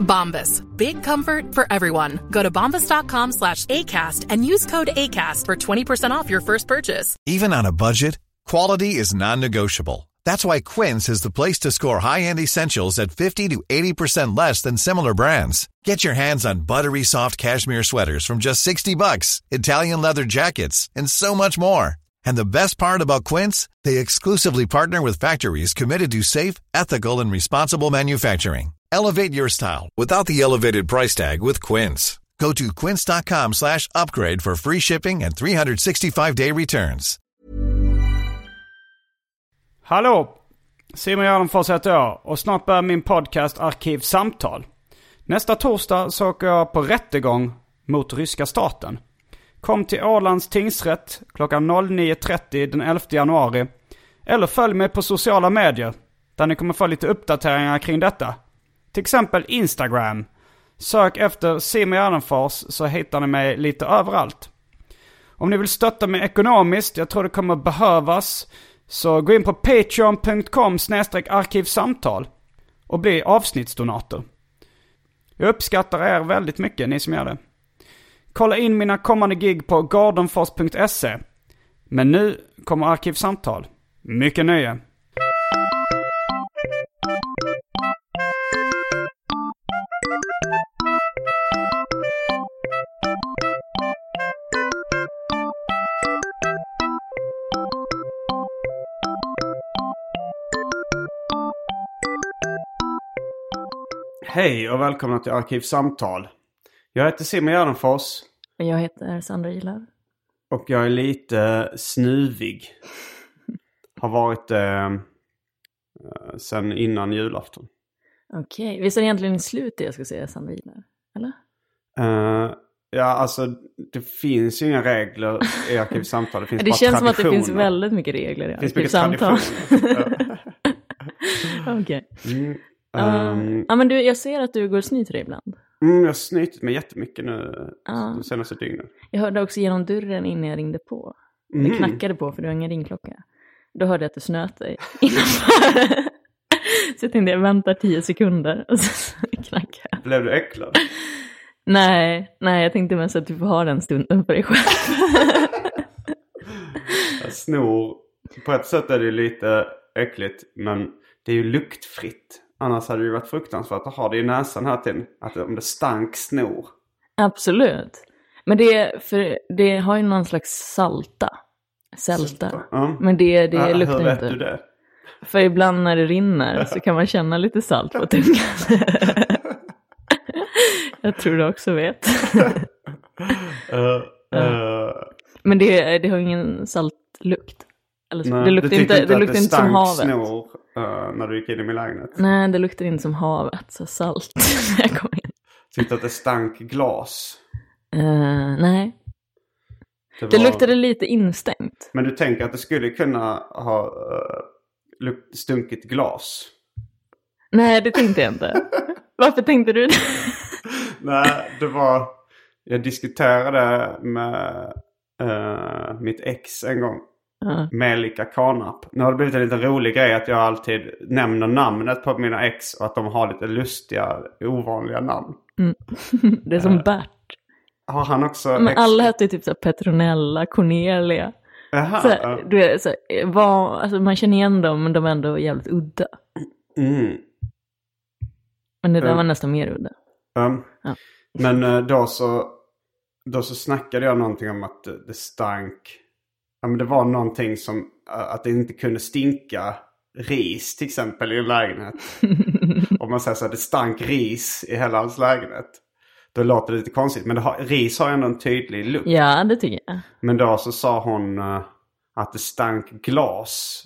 Bombas. Big comfort for everyone. Go to bombas.com slash ACAST and use code ACAST for 20% off your first purchase. Even on a budget, quality is non-negotiable. That's why Quince is the place to score high-end essentials at 50 to 80% less than similar brands. Get your hands on buttery soft cashmere sweaters from just 60 bucks, Italian leather jackets, and so much more. And the best part about Quince, they exclusively partner with factories committed to safe, ethical, and responsible manufacturing. Elevate your style without the elevated price tag with Quince. Go to quince.com slash upgrade for free shipping and 365-day returns. Hallå! Simon Gärdenfors heter jag och snart börjar min podcast Arkivsamtal. Nästa torsdag så åker jag på rättegång mot ryska staten. Kom till Ålands tingsrätt klockan 09.30 den 11 januari. Eller följ mig på sociala medier där ni kommer få lite uppdateringar kring detta. Till exempel Instagram. Sök efter Simon Gärdenfors så hittar ni mig lite överallt. Om ni vill stötta mig ekonomiskt, jag tror det kommer behövas, så gå in på patreon.com arkivsamtal och bli avsnittsdonator. Jag uppskattar er väldigt mycket, ni som gör det. Kolla in mina kommande gig på gardenfors.se. Men nu kommer Arkivsamtal. Mycket nöje. Hej och välkomna till Arkivsamtal. Jag heter Simon Gärdenfors Jag heter Sandra Gillar. och jag är lite snuvig. Har varit det eh, sen innan julafton. Okej, visst är det egentligen i slutet jag ska säga Sandra Gillar? Eller? Eh, ja, alltså det finns ju inga regler i Arkivsamtal. Det finns Det bara känns som att det finns väldigt mycket regler i Det finns mycket arkivsamtal. traditioner. Okej. Mm, Ehm, ja men du, jag ser att du går och snyter dig ibland. mm, jag har snytit mig jättemycket nu Ja. de senaste dygnen. Jag hörde också genom dörren innan jag ringde på. Det Mhm. knackade på för du har ingen ringklocka. Då hörde jag att du snöt dig innanför. så jag tänkte jag väntar tio sekunder och så knackar jag. Blev du äcklad? Nej, nej jag tänkte mest att du får ha den stunden för dig själv. Jag snor. På ett sätt är det lite äckligt men det är ju luktfritt. Annars hade det ju varit fruktansvärt att ha det i näsan här tiden. Att om det stank snor. Absolut. Men det, för det har ju någon slags salta. Sälta. Ja. Men det, det Ja, luktar Hur vet inte. du det? För ibland när det rinner så kan man känna lite salt på tungan. Jag tror du också vet. Uh, uh, Men det, det har ingen saltlukt. Eller så. nej, det luktar tyckte inte, det luktar inte som havet. snor uh, när du gick in i min lägenhet? Nej, det luktar inte som havet, så salt när jag kom in. Tyckte att det stank glas? Eh, nej, det var- luktade lite instängt. Men du tänker att det skulle kunna ha uh, stunkit glas? Nej, det tänkte jag inte. Varför tänkte du det? Nej, det var... Jag diskuterade med eh, mitt ex en gång. Ja. Melika Kanap. Nu har det blivit en liten rolig grej att jag alltid nämner namnet på mina ex och att de har lite lustiga, ovanliga namn. Det är som Bert. Har han också Men ex? alla hette typ så Petronella, Cornelia. Jaha, Så ja. här, du vet, så här, var, alltså man känner igen dem men de är ändå jävligt udda. Mm. Men det där Mm. var nästan mer udda. Um, Ja. Men eh, då så, då så snackade jag någonting om att det stank. Ja, men det var någonting som eh, att det inte kunde stinka ris till exempel i en lägenhet. Om man säger så att det stank ris i hela hans lägenhet. Då låter det lite konstigt. Men har, ris har ändå en tydlig lukt. Ja, det tycker jag. Men då så sa hon eh, att det stank glas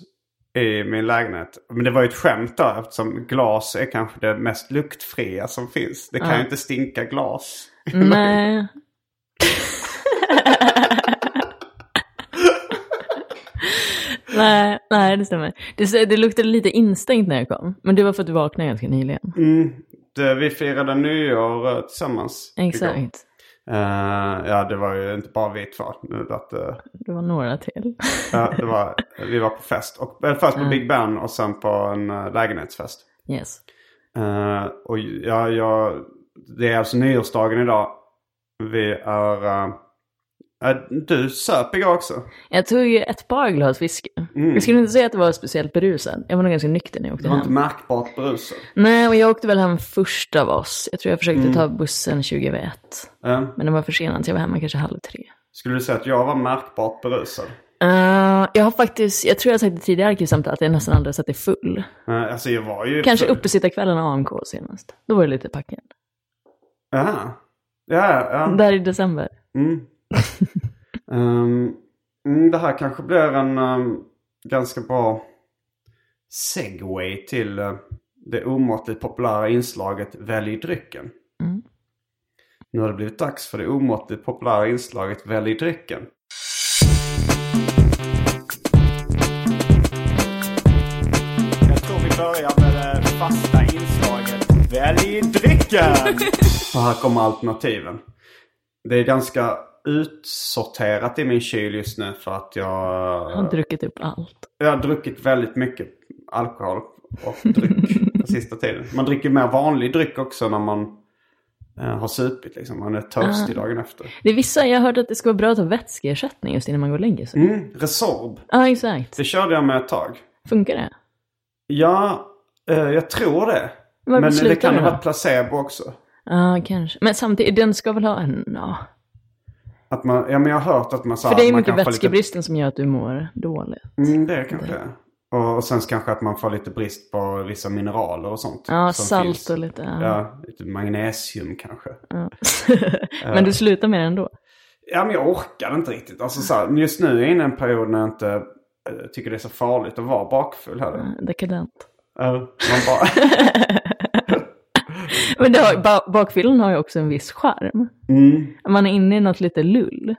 i min lägenhet. Men det var ju ett skämt då eftersom glas är kanske det mest luktfria som finns. Det kan Ja. ju inte stinka glas. Nej. nej, nej, det stämmer. Det, det luktade lite instängt när jag kom. Men det var för att du vaknade ganska nyligen. Mm, det, vi firade nyår tillsammans. igår. Exakt. Eh, ja, det var ju inte bara vi två. Att, eh, Det var några till. ja, det var, vi var på fest. Och, eh, först på Big Ben och sen på en uh, lägenhetsfest. Yes. Och ja, jag, det är alltså nyårsdagen idag. Vi är... du söp igår också. Jag tog ju ett par glas whisky. Jag skulle inte säga att det var speciellt berusad. Jag var nog ganska nykter när jag åkte Du var hem. inte märkbart berusad. Nej, och jag åkte väl hem först av oss. Jag tror jag försökte ta bussen 20 över ett. Eh, Men den var försenad så jag var hemma kanske halv tre. skulle du säga att jag var märkbart berusad? Uh, jag har faktiskt, jag tror jag har sagt det tidigare i att jag nästan aldrig har sett dig full. Eh, alltså jag var ju... Kanske uppesittarkvällen av AMK senast. Då var du lite packad. Jaha. Ja, ja. Där i december. Mm. Mm, det här kanske blir en ehm, ganska bra segway till uh, det omåttligt populära inslaget Välj drycken. Mm. Nu har det blivit dags för det omåttligt populära inslaget Välj drycken. Jag tror vi börjar med det fasta inslaget Välj drycken! Och här kommer alternativen. Det är ganska utsorterat i min kyl just nu för att jag, Jag har druckit upp allt. jag har druckit väldigt mycket alkohol och dryck på sista tiden. Man dricker mer vanlig dryck också när man eh, har supit liksom. Man är törstig dagen efter. Det är vissa, jag hörde att det ska vara bra att ta vätskeersättning just innan man går och lägger sig. Mm, Resorb. Ja, exakt. Det körde jag med ett tag. Funkar det? Ja, eh, jag tror det. Varför Men det kan ha varit placebo också. Ja, kanske. Men samtidigt, den ska väl ha en... Ja. Att man, ja men jag har hört att man så För det är mycket få lite vätskebristen som gör att du mår dåligt. Mm, det är kanske det. Och, och sen kanske att man får lite brist på vissa mineraler och sånt. Ja, salt finns. och lite... Ja. Ja, lite magnesium kanske. Ja. Men du slutar med det ändå? Ja, men jag orkar inte riktigt. Alltså, så här, just nu är jag inne i en period när jag inte eh, tycker det är så farligt att vara bakfull heller. Dekadent. Ja, man bara... Men det har, ba- bakfyllan har ju också en viss charm. Mm, Man är inne i något lite lull.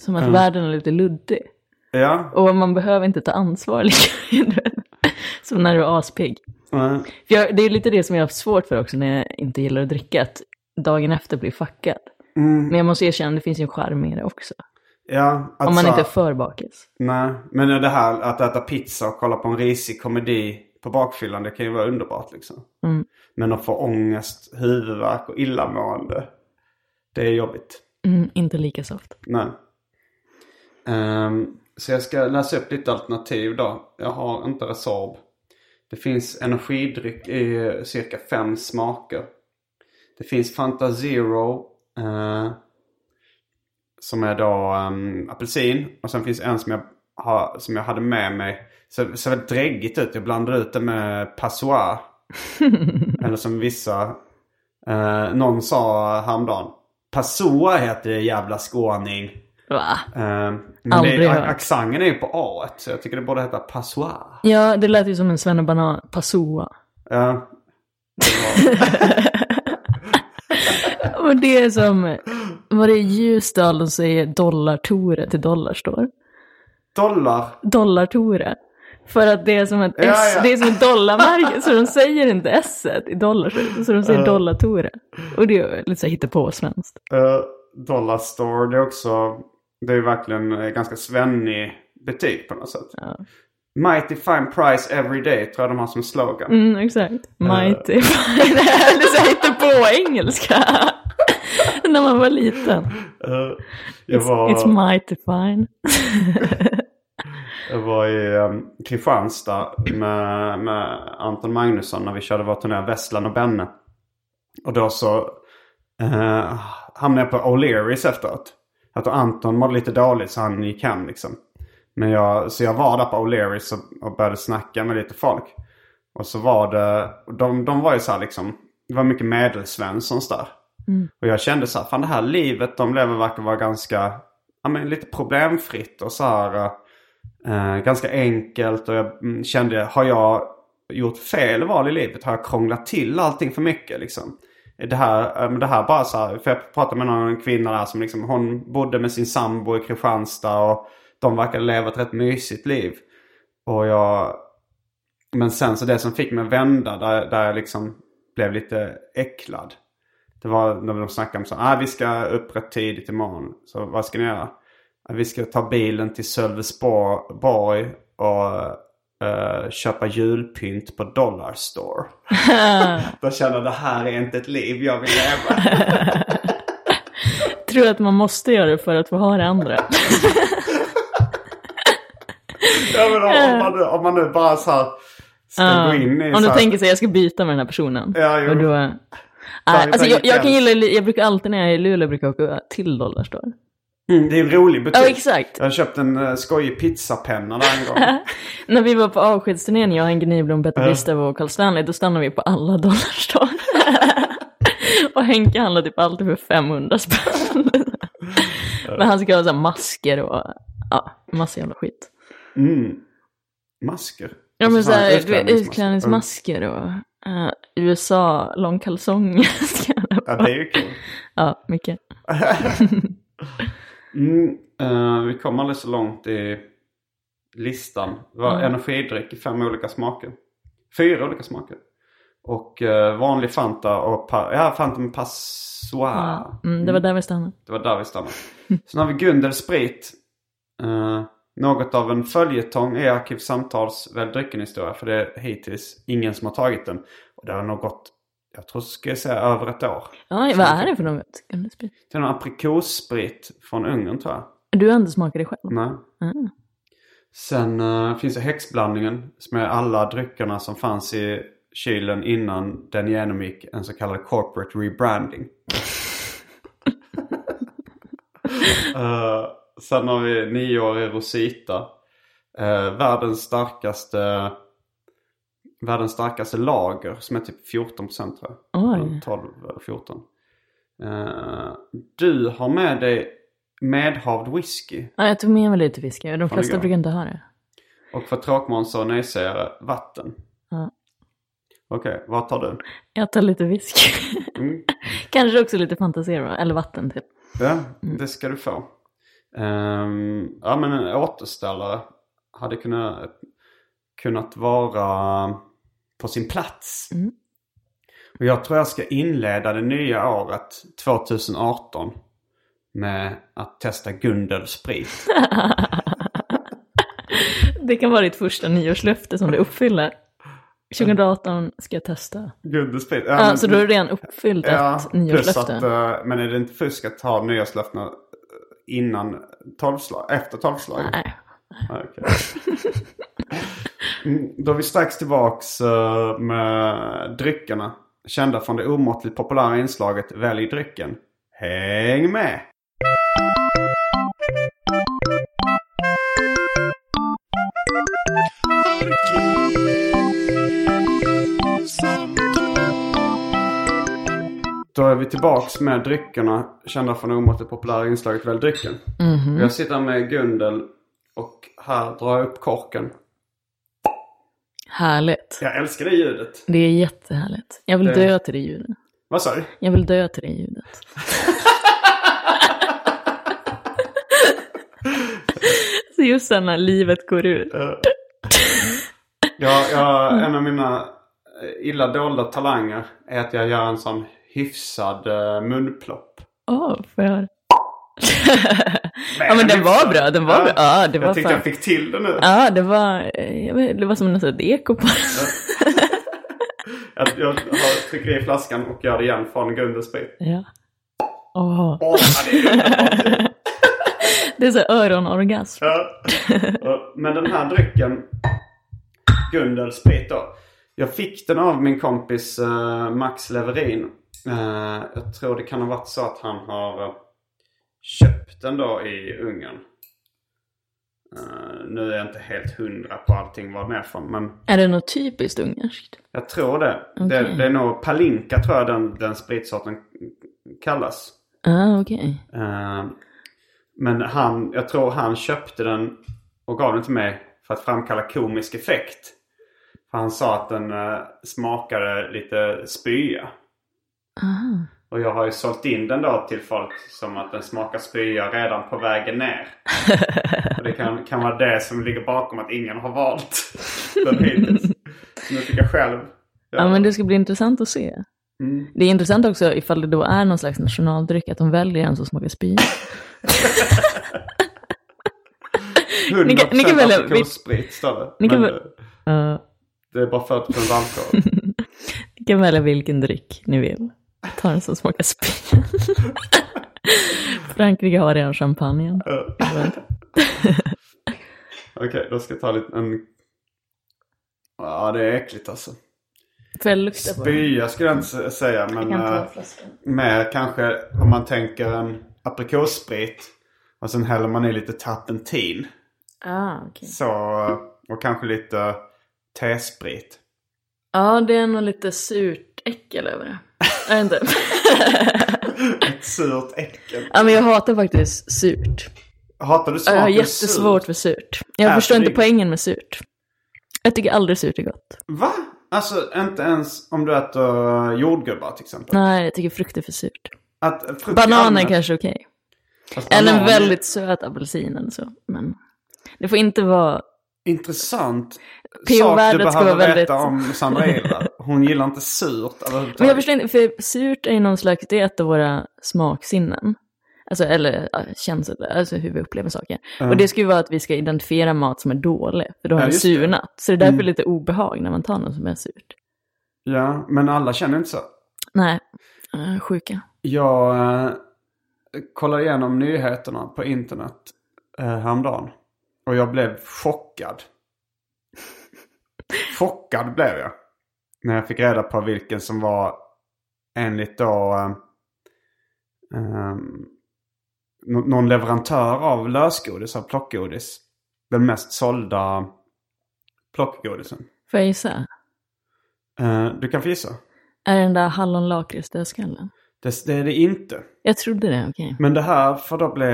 Som att världen är lite luddig. ja. Och man behöver inte ta ansvar mycket. Som när du är aspigg. För jag, det är lite det som jag har haft svårt för också när jag inte gillar att dricka. Att dagen efter blir fuckad. Mm, Men jag måste erkänna, det finns ju en charm i det också. ja, att Om man så- inte är för bakis. Nej, men det här att äta pizza och kolla på en risig komedi på bakfyllan, det kan ju vara underbart liksom. Mm. Men att få ångest, huvudvärk och illamående, det är jobbigt. Mm, inte lika soft. Nej. Ehm, så jag ska läsa upp lite alternativ då. Jag har inte Resorb. Det finns energidryck i cirka fem smaker. Det finns Fanta Zero. eh, som är då um, apelsin. Och sen finns en som jag, har, som jag hade med mig. Så ser väldigt dräggigt ut. Jag blandade ut det med passoir. Eller som vissa. Uh, någon sa häromdagen. Passoa heter det jävla skåning. Va? Eh, men Aldrig det, hört. accenten är ju på A. Så jag tycker det borde heta passoir. Ja, det lät ju som en svennebanan. Passoa. Ja. Och det är som, vad det Ljusdal de säger dollar-Tore till dollarstore. Dollar. Dollar-Tore. För att det är som ett Ja, S, ja. det är som ett dollarmärke, så de säger inte S i dollar, så de säger dollar-Tore. Och det är lite så här hittepå svenskt. Uh, dollar store. Det är också. Det är verkligen eh, ganska svennig butik på något sätt. Ja. Mighty fine price every day tror jag de har som slogan. Mm, exakt. Mighty fine. Eller så här hittepå engelska. När man var liten. Eh, jag, var, It's mighty fine. jag var i um, Kristianstad med, med Anton Magnusson när vi körde vår turné Vesslan och Benne. Och då så uh, hamnade jag på O'Learys efteråt. Att Anton mådde lite dåligt så han gick hem liksom. Men jag, så jag var där på O'Learys och, och började snacka med lite folk. Och så var det, de, de var ju så här liksom, det var mycket medelsvenssons där. Och jag kände så här, fan det här livet de lever verkar vara ganska, ja men lite problemfritt och så här eh, ganska enkelt och jag mm, kände, har jag gjort fel val i livet? Har jag krånglat till allting för mycket liksom? Det här, eh, det här bara så här, för jag pratade med någon kvinna där som liksom, hon bodde med sin sambo i Kristianstad och de verkade leva ett rätt mysigt liv. Och jag... Men sen så det som fick mig att vända, där, där jag liksom blev lite äcklad. Det var när de snackade om så ah, vi ska upp rätt tidigt imorgon. Så vad ska ni göra? "Ah, Vi ska ta bilen till Sölvesborg och eh, köpa julpynt på Dollar Store. Då kände jag det här är inte ett liv jag vill leva. Tror att man måste göra det för att få ha det andra. Ja, men om, man, nu- om man nu bara så här ska Ja. gå in i Om du här, tänker sig jag ska byta med den här personen. Ja, jo. och då, Nej, alltså jag, jag, kan gilla, jag brukar alltid när jag är i Luleå brukar jag åka till Dollarstore. Mm, Det är en rolig butik. Ja, exakt. Jag har köpt en uh, skojig pizzapenna där en gång. När vi var på avskedsturnén, jag, Henke Nyblom, Petter Bristev och Carl Stanley, då stannade vi på alla Dollarstore. och Henke handlade typ alltid för 500 spänn. Men han ska ha så masker och ja, massa jävla skit. Mm. Masker. Ja men Alltså, såhär, utklädningsmasker. utklädningsmasker och eh, USA långkalsonger. Ja, det är ju kul. Ja, mycket. Mm, eh, vi kom aldrig så långt i listan. Det var Mm. energidryck i fem olika smaker. Fyra olika smaker. Och eh, vanlig Fanta och ja, Fanta med passoir. Ja, mm, det var där vi stannade. Det var där vi stannade. Sen har vi Gundel Sprit. Eh, något av en följetong i Arkivsamtals Välj drycken-historia. För det är hittills ingen som har tagit den. Och det har nog gått, jag tror ska jag säga över ett år. Ja, vad är det för något? Det är någon aprikossprit från Ungern tror jag. Du har inte smakat det själv? Nej. Mm. Sen eh, finns det häxblandningen som är alla dryckerna som fanns i kylen innan den genomgick en så kallad corporate rebranding. Eh, sen har vi nioårig Rosita. Uh, världens starkaste Världens starkaste lager som är typ 14% tror jag. Oj. Eller 12 eller 14. Eh, du har med dig medhavd whisky. Ja, jag tog med mig lite whisky. De flesta brukar inte ha det. Och för tråkmånsar och nejsägare, vatten. Ja. Okej, vad tar du? Jag tar lite whisky. Mm. Kanske också lite fantasera, eller vatten till. Ja, det ska du få. Ehm, ja, men en återställare hade kunnat, kunnat vara på sin plats. Mm. Och jag tror jag ska inleda det nya året 2018 med att testa Gundel sprit. Det kan vara ditt första nyårslöfte som du uppfyller. 2018 ska jag testa. Gundel sprit. Ja, men- så då har du redan uppfyllt Ja, ett nyårslöfte. att, eh, men är det inte fusk att ha nyårslöftena innan tolvslag, efter tolvslaget? Nej. Mm, Då är vi strax tillbaks eh, med dryckerna. Kända från det omåttligt populära inslaget Välj drycken. Häng med! Då är vi tillbaks med dryckerna kända från det omåttligt populära inslaget Välj drycken. Jag sitter med Gundel och här drar jag upp korken. Härligt. Jag älskar det ljudet. Det är jättehärligt. Jag vill Det- dö till det ljudet. Vad sa du? Jag vill dö till det ljudet. Så just sen när livet går ur. Ja, jag, en av mina eh, illa dolda talanger är att jag gör en sån hyfsad uh, munplopp. Åh, får jag höra? Ja men den var bra, den var bra. Ja, det var jag tyckte fan. jag fick till det nu. Ja, det var, eh, jag vet, det var som nästan ett eko på Jag, jag har, trycker i flaskan och gör det igen från Gundels sprit. Ja. Åh, Åh, det är underbart. det är så öronorgasm. Ja. Ja, Men den här drycken, Gundel sprit då. Jag fick den av min kompis eh, Max Leverin. Eh, jag tror det kan ha varit så att han har köpt den då i Ungern. Eh, nu är jag inte helt hundra på allting vad den är från. Men Är det något typiskt ungerskt? jag tror det. Det, Okej. det är nog Palinka tror jag den, den spritsorten kallas. Ah, okej. Eh, men han, jag tror han köpte den och gav den till mig för att framkalla komisk effekt. För han sa att den eh, smakade lite spya. Och jag har ju sålt in den då till folk som att den smakar spya redan på vägen ner. och det kan, kan vara det som ligger bakom att ingen har valt den hittills. Så nu fick jag själv. Ja, men det ska bli intressant att se. Mm. Det är intressant också ifall det då är någon slags nationaldryck, att de väljer en som smakar spya. 100% Ni kan- ni kan välja- aprikossprit står det. Ni kan väl- Uh, det är bara 40% alkohol. ni kan välja vilken dryck ni vill. Ta en som smakar spya. Frankrike har redan champagnen. Okej, då ska jag ta lite en... Ja, det är äckligt alltså. Spya skulle jag inte säga, men kan flaskan. mer kanske om man tänker en aprikossprit. Och sen häller man i lite terpentin. Ah, okej. Så, och kanske lite tesprit. Ja, det är nog lite surt äckel över det. Jag vet inte. Ett surt äckel. ja, men jag hatar faktiskt surt. Hatar du Ja, Jag har smaken jättesvårt surt? för surt. Jag Äter förstår inte inget? poängen med surt. Jag tycker aldrig surt är gott. Va? Alltså inte ens om du äter jordgubbar till exempel? Nej, jag tycker frukt är för surt. Att, frukt i Banan är kanske okej. Fast Eller en är väldigt söt apelsin eller så. Men det får inte vara... Intressant sak du behöver vara väldigt- veta om Sandra Ila. Hon gillar inte surt Men jag förstår inte, för surt är ju någon slags, det är ett av våra smaksinnen. Alltså, eller ja, känsel, alltså hur vi upplever saker. Och det ska ju vara att vi ska identifiera mat som är dålig, för då har Ja, den just det. Mm. surnat. Så det är därför lite obehag när man tar något som är surt. Ja, men alla känner inte så. Nej, uh, sjuka. Jag eh, kollade igenom nyheterna på internet eh, häromdagen. Och jag blev chockad. Chockad blev jag. När jag fick reda på vilken som var enligt då nå- någon leverantör av lösgodis, av plockgodis. Den mest sålda plockgodisen. Får jag gissa? Eh, du kan få gissa. Är det den där hallonlakrits dödskallen? Det, det är det inte. Jag trodde det, okej. Men det här får då bli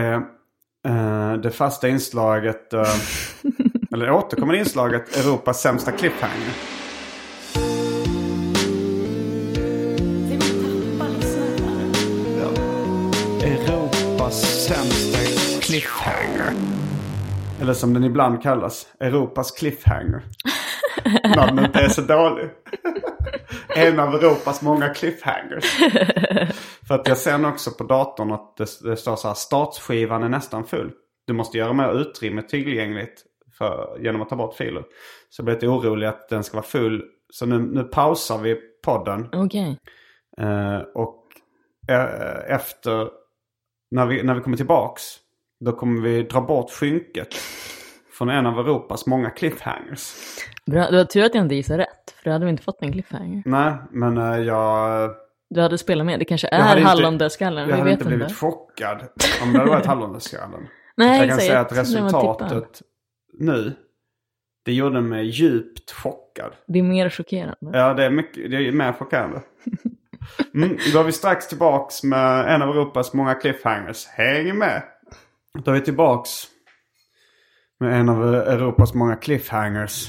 eh, det fasta inslaget, eh, eller återkommande inslaget, Europas sämsta cliffhanger. Europas sämsta cliffhanger. Eller som den ibland kallas, Europas cliffhanger. Namnet är så dålig. en av Europas många cliffhangers. För att jag ser också på datorn att det, det står så här startskivan är nästan full. Du måste göra mer utrymme tillgängligt för, genom att ta bort filer. Så jag blir lite orolig att den ska vara full. Så nu, nu pausar vi podden. Okej. Eh, och eh, efter, när vi, när vi kommer tillbaks, då kommer vi dra bort skynket från en av Europas många cliffhangers. Bra, det var tur att jag inte gissade rätt, för då hade vi inte fått en cliffhanger. Nej, men eh, jag, Du hade spelat med, det kanske är hallondödskallen, jag hade inte blivit chockad om det hade varit hallondödskallen. Nej, Jag kan säga att resultatet nu, det gjorde mig djupt chockad. Det är mer chockerande. Ja, det är, mycket, det är mer chockerande. Mm, då är vi strax tillbaks med en av Europas många cliffhangers. Häng med! Då är vi tillbaks med en av Europas många cliffhangers.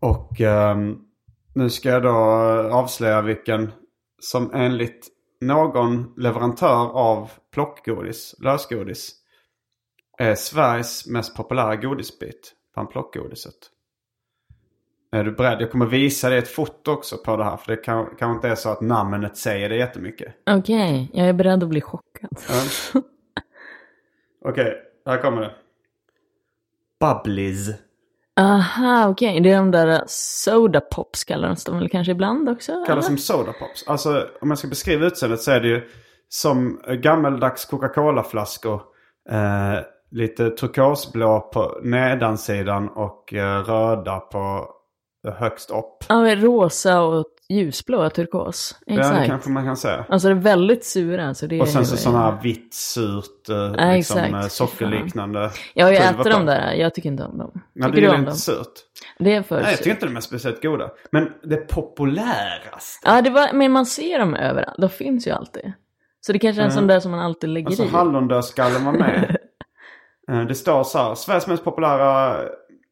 Och ehm, nu ska jag då avslöja vilken som enligt någon leverantör av plockgodis, lösgodis, är Sveriges mest populära godisbit bland plockgodiset. Är du beredd? Jag kommer visa dig ett foto också på det här. För det kan, kan inte är så att namnet säger det jättemycket. Okej, jag är beredd att bli chockad. Ja. Okej, här kommer det. Bubblies. Aha, okej. Det är de där soda pops kallar de väl kanske ibland också? Kallas som soda pops. Alltså om jag ska beskriva utseendet så är det ju som gammeldags Coca-Cola-flaskor. Eh, lite turkosblå på nedansidan och eh, röda på högst upp. Ja, men rosa och ljusblå turkos. Ja, det Exakt. kanske man kan säga. Alltså det är väldigt sura. Så det Och sen så sådana här vitt, surt, eh, liksom, exakt. eh, sockerliknande. Jag ju pulver ätit på. de där, jag tycker inte om dem. Ja, Tycker du är om inte dem? surt. Det är för Nej, jag tycker inte de är speciellt goda. Men det populäraste. Ja, det var, men man ser dem överallt. De finns ju alltid. Så det kanske är en sån där som man alltid lägger Alltså i. hallondödskallen var med. Eh, det står så här. Sveriges mest populära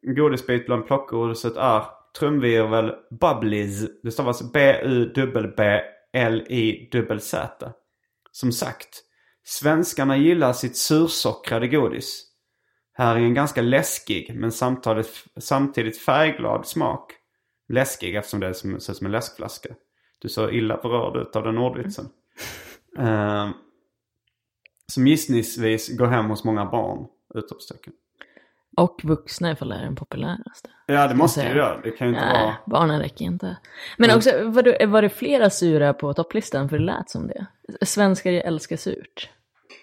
godisbit bland plockgodiset är trumvirvel Bubblies. Det står alltså B-U-B-B L-I-Z-Z. Som sagt, svenskarna gillar sitt sursockrade godis. Här är en ganska läskig men samtidigt, färgglad smak. Läskig eftersom det ser ut som en läskflaska. Du såg illa berörd ut av den ordvitsen. Eh, som gissningsvis går hem hos många barn. Utropstecken. Och vuxna är den populäraste. Ja det måste ju göra. Det kan ju inte Nej, vara... barnen räcker inte. Men också, var det, var det flera sura på topplistan? För det lät som det. Svenskar älskar surt.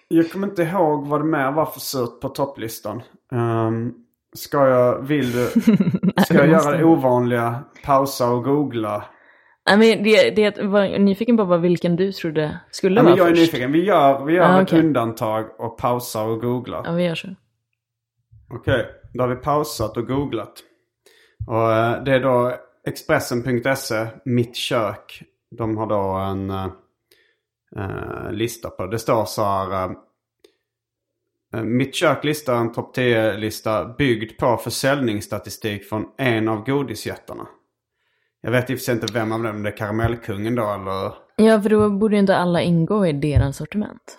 Jag kommer inte ihåg vad det mer var för surt på topplistan. Um, ska jag, vill du, ska jag göra det jag. ovanliga, pausa och googla? Nej, men det, det var nyfiken på vad vilken du trodde skulle Ja, vara men jag är först. nyfiken. Vi gör, vi gör Ah, ett undantag och pausar och googlar. Ja, vi gör så. Okej, då har vi pausat och googlat. Och eh, det är då Expressen.se, Mitt kök. De har då en eh, eh, lista på det. Det står så här. eh, eh, Mitt kök listar en topp 10-lista byggd på försäljningsstatistik från en av godisjättarna. Jag vet i och för sig inte vem av dem, om det är Karamellkungen då eller... Ja, för då borde ju inte alla ingå i deras sortiment.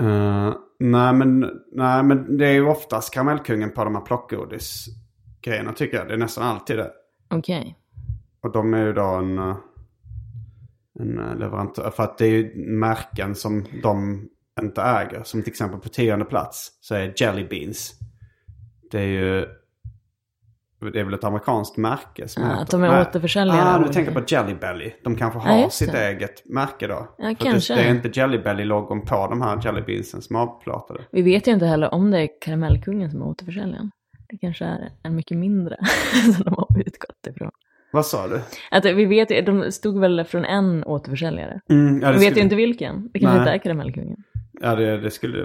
Eh, nej, men, nej men det är ju oftast Karamellkungen på de här plockgodisgrejerna tycker jag. Det är nästan alltid det. Okej. Och de är ju då en, en leverantör. För att det är ju märken som de inte äger. Som till exempel på tionde plats så är Jelly Beans. Det är ju... Det är väl ett amerikanskt märke som Ja, heter- att de är Nej. återförsäljare Ah, du tänker på Jelly Belly. De kanske Ja, har just sitt det. eget märke då. Ja, För kanske. Det, är inte Jelly Belly-logon på de här Jelly Beansen som är avplåtade. Vi vet ju inte heller om det är Karamellkungen som är återförsäljaren. Det kanske är en mycket mindre som de har utgått ifrån. Vad sa du? Att vi vet ju, de stod väl från en återförsäljare. Mm, ja, Vi vet ju inte vilken. Det kanske Nej. inte är Karamellkungen. Ja, det, det, skulle,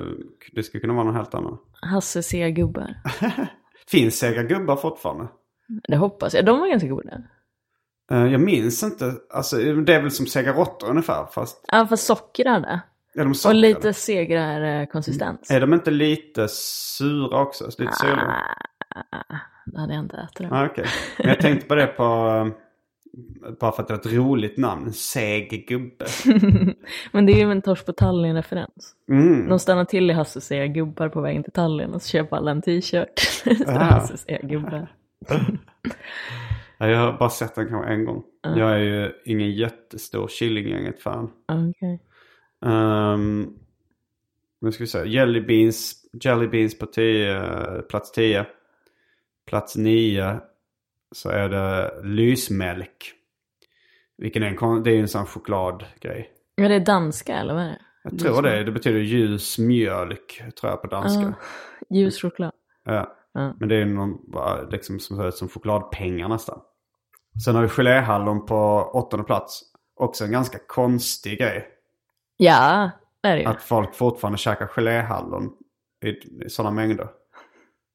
det skulle kunna vara någon helt annan. Hasse C. Gubbar. Finns Sega Gubbar fortfarande? Det hoppas jag. De var ganska goda. Eh, jag minns inte. Alltså, det är väl som Sega Råttor ungefär. Fast Ja, fast sockrade. är de Och sockrade? lite segrare konsistens. Är de inte lite sura också? Lite sura? Ah, det hade jag inte ätit. Ah, okej. Men jag tänkte på det på... eh, Bara för att det är ett roligt namn. Seg gubbe. Men det är ju en Tors på Tallinn-referens. Mm. De stannar till i Hasse C. Gubbar på vägen till Tallinn och så köper alla en t-shirt. Ah. Hasse C. Gubbar. Ja, jag har bara sett den kanske en gång. Jag är ju ingen jättestor Killinggänget-fan. Okej. Um, nu ska vi se. Jelly Beans, Jelly Beans på 10, plats 10. Plats 9 så är det lysmjölk. Vilken är en, det är en sån chokladgrej. Ja, det är danska eller vad är det? Jag tror det. Det betyder ljus mjölk tror jag på danska. Ja. Ljus choklad. Ja. Ja. Men det är någon, liksom som ser ut som chokladpengar nästan. Sen har vi geléhallon på åttonde plats. Också en ganska konstig grej. Ja, det är det ju. Att folk fortfarande käkar geléhallon i, i sådana mängder.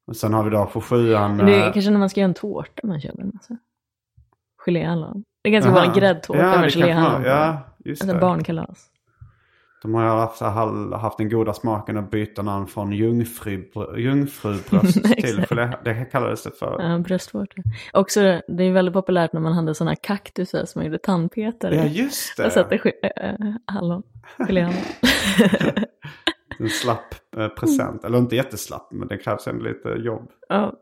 Och sen har vi då på sjuan... Men det är eh, kanske när man ska göra en tårta man köper en massa. Geléhallon. Det är ganska vanlig gräddtårta Ja, med geléhallon. Ja, just Alltså det. barnkalas. De har haft, haft den goda smaken att byta namn från jungfru, jungfrubröst till gelé. Det kallades det för. Ja, bröstvårta. Också, det är väldigt populärt när man hade sådana kaktusar som man gjorde tandpetare. Ja, just det. Och satte ge- äh, hallon. Geléhallon. En slapp eh, present. Eller inte jätteslapp, men det krävs ändå lite jobb. ja.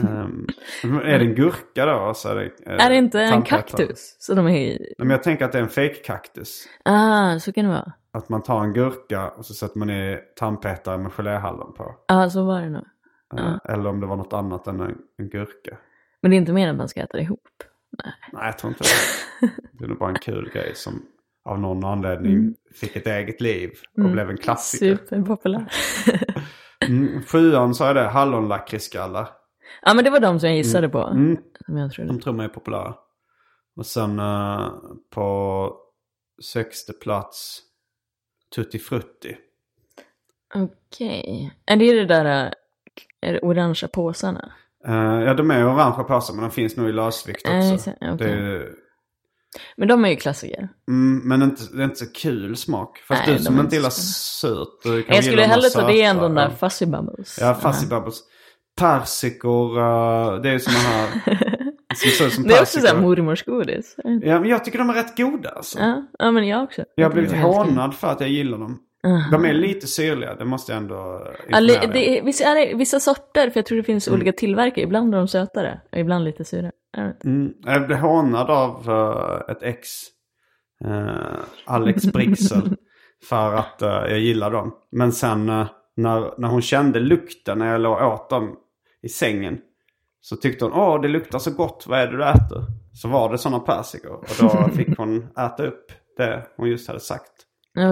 Um, är det en gurka då? Så är, det, eh, Är det inte en kaktus? Så de är. Nej, Men jag tänker att det är en fake-kaktus. Ah, så kan det vara. Att man tar en gurka och så sätter man i tandpetare med geléhallon på. Ja, så var det nog. Eh, Eller om det var något annat än en, en gurka. Men det är inte mer att man ska äta det ihop. Nej, jag tror inte det. Det är nog bara en kul grej som av någon anledning fick ett eget liv och blev en klassiker. Superpopulär. Mm, sjuan så är det hallonlakritsskallar. ja, men det var de som jag gissade på. Mm, Som jag trodde. de tror man är populära. Och sen eh, på sexte plats Tutti Frutti. Okej. Är det det där äh, är det orangea påsarna? Eh, ja, de är orangea påsar men de finns nog i lösvikt också. så- okej. det är, Men de är ju klassiker. mm, men inte, det är inte så kul smak. Fast Nej, du som inte gillar. Du kan Jag skulle hellre ta det än de där fuzzy bubbles. Ja, fuzzy bubbles. Persikor, eh, det är ju såna här Som ser ut som Det är också persikor. såhär mormorsgodis. Ja, men jag tycker de är rätt goda alltså. Ja, ja men jag också. Jag har blivit hånad för att jag gillar dem. Aha. De är lite syrliga, det måste jag ändå Ja, informera li- dig om. det är, vissa, är det, vissa sorter, för jag tror det finns Mm. olika tillverkare. Ibland är de sötare, och ibland lite sura. Mm, jag blev hånad av eh, ett ex, eh, Alex Brixel, för att eh, jag gillar dem. Men sen när, när hon kände lukten när jag låg åt dem i sängen så tyckte hon åh det luktar så gott, vad är det du äter? Så var det sådana persikor och då fick hon äta upp det hon just hade sagt.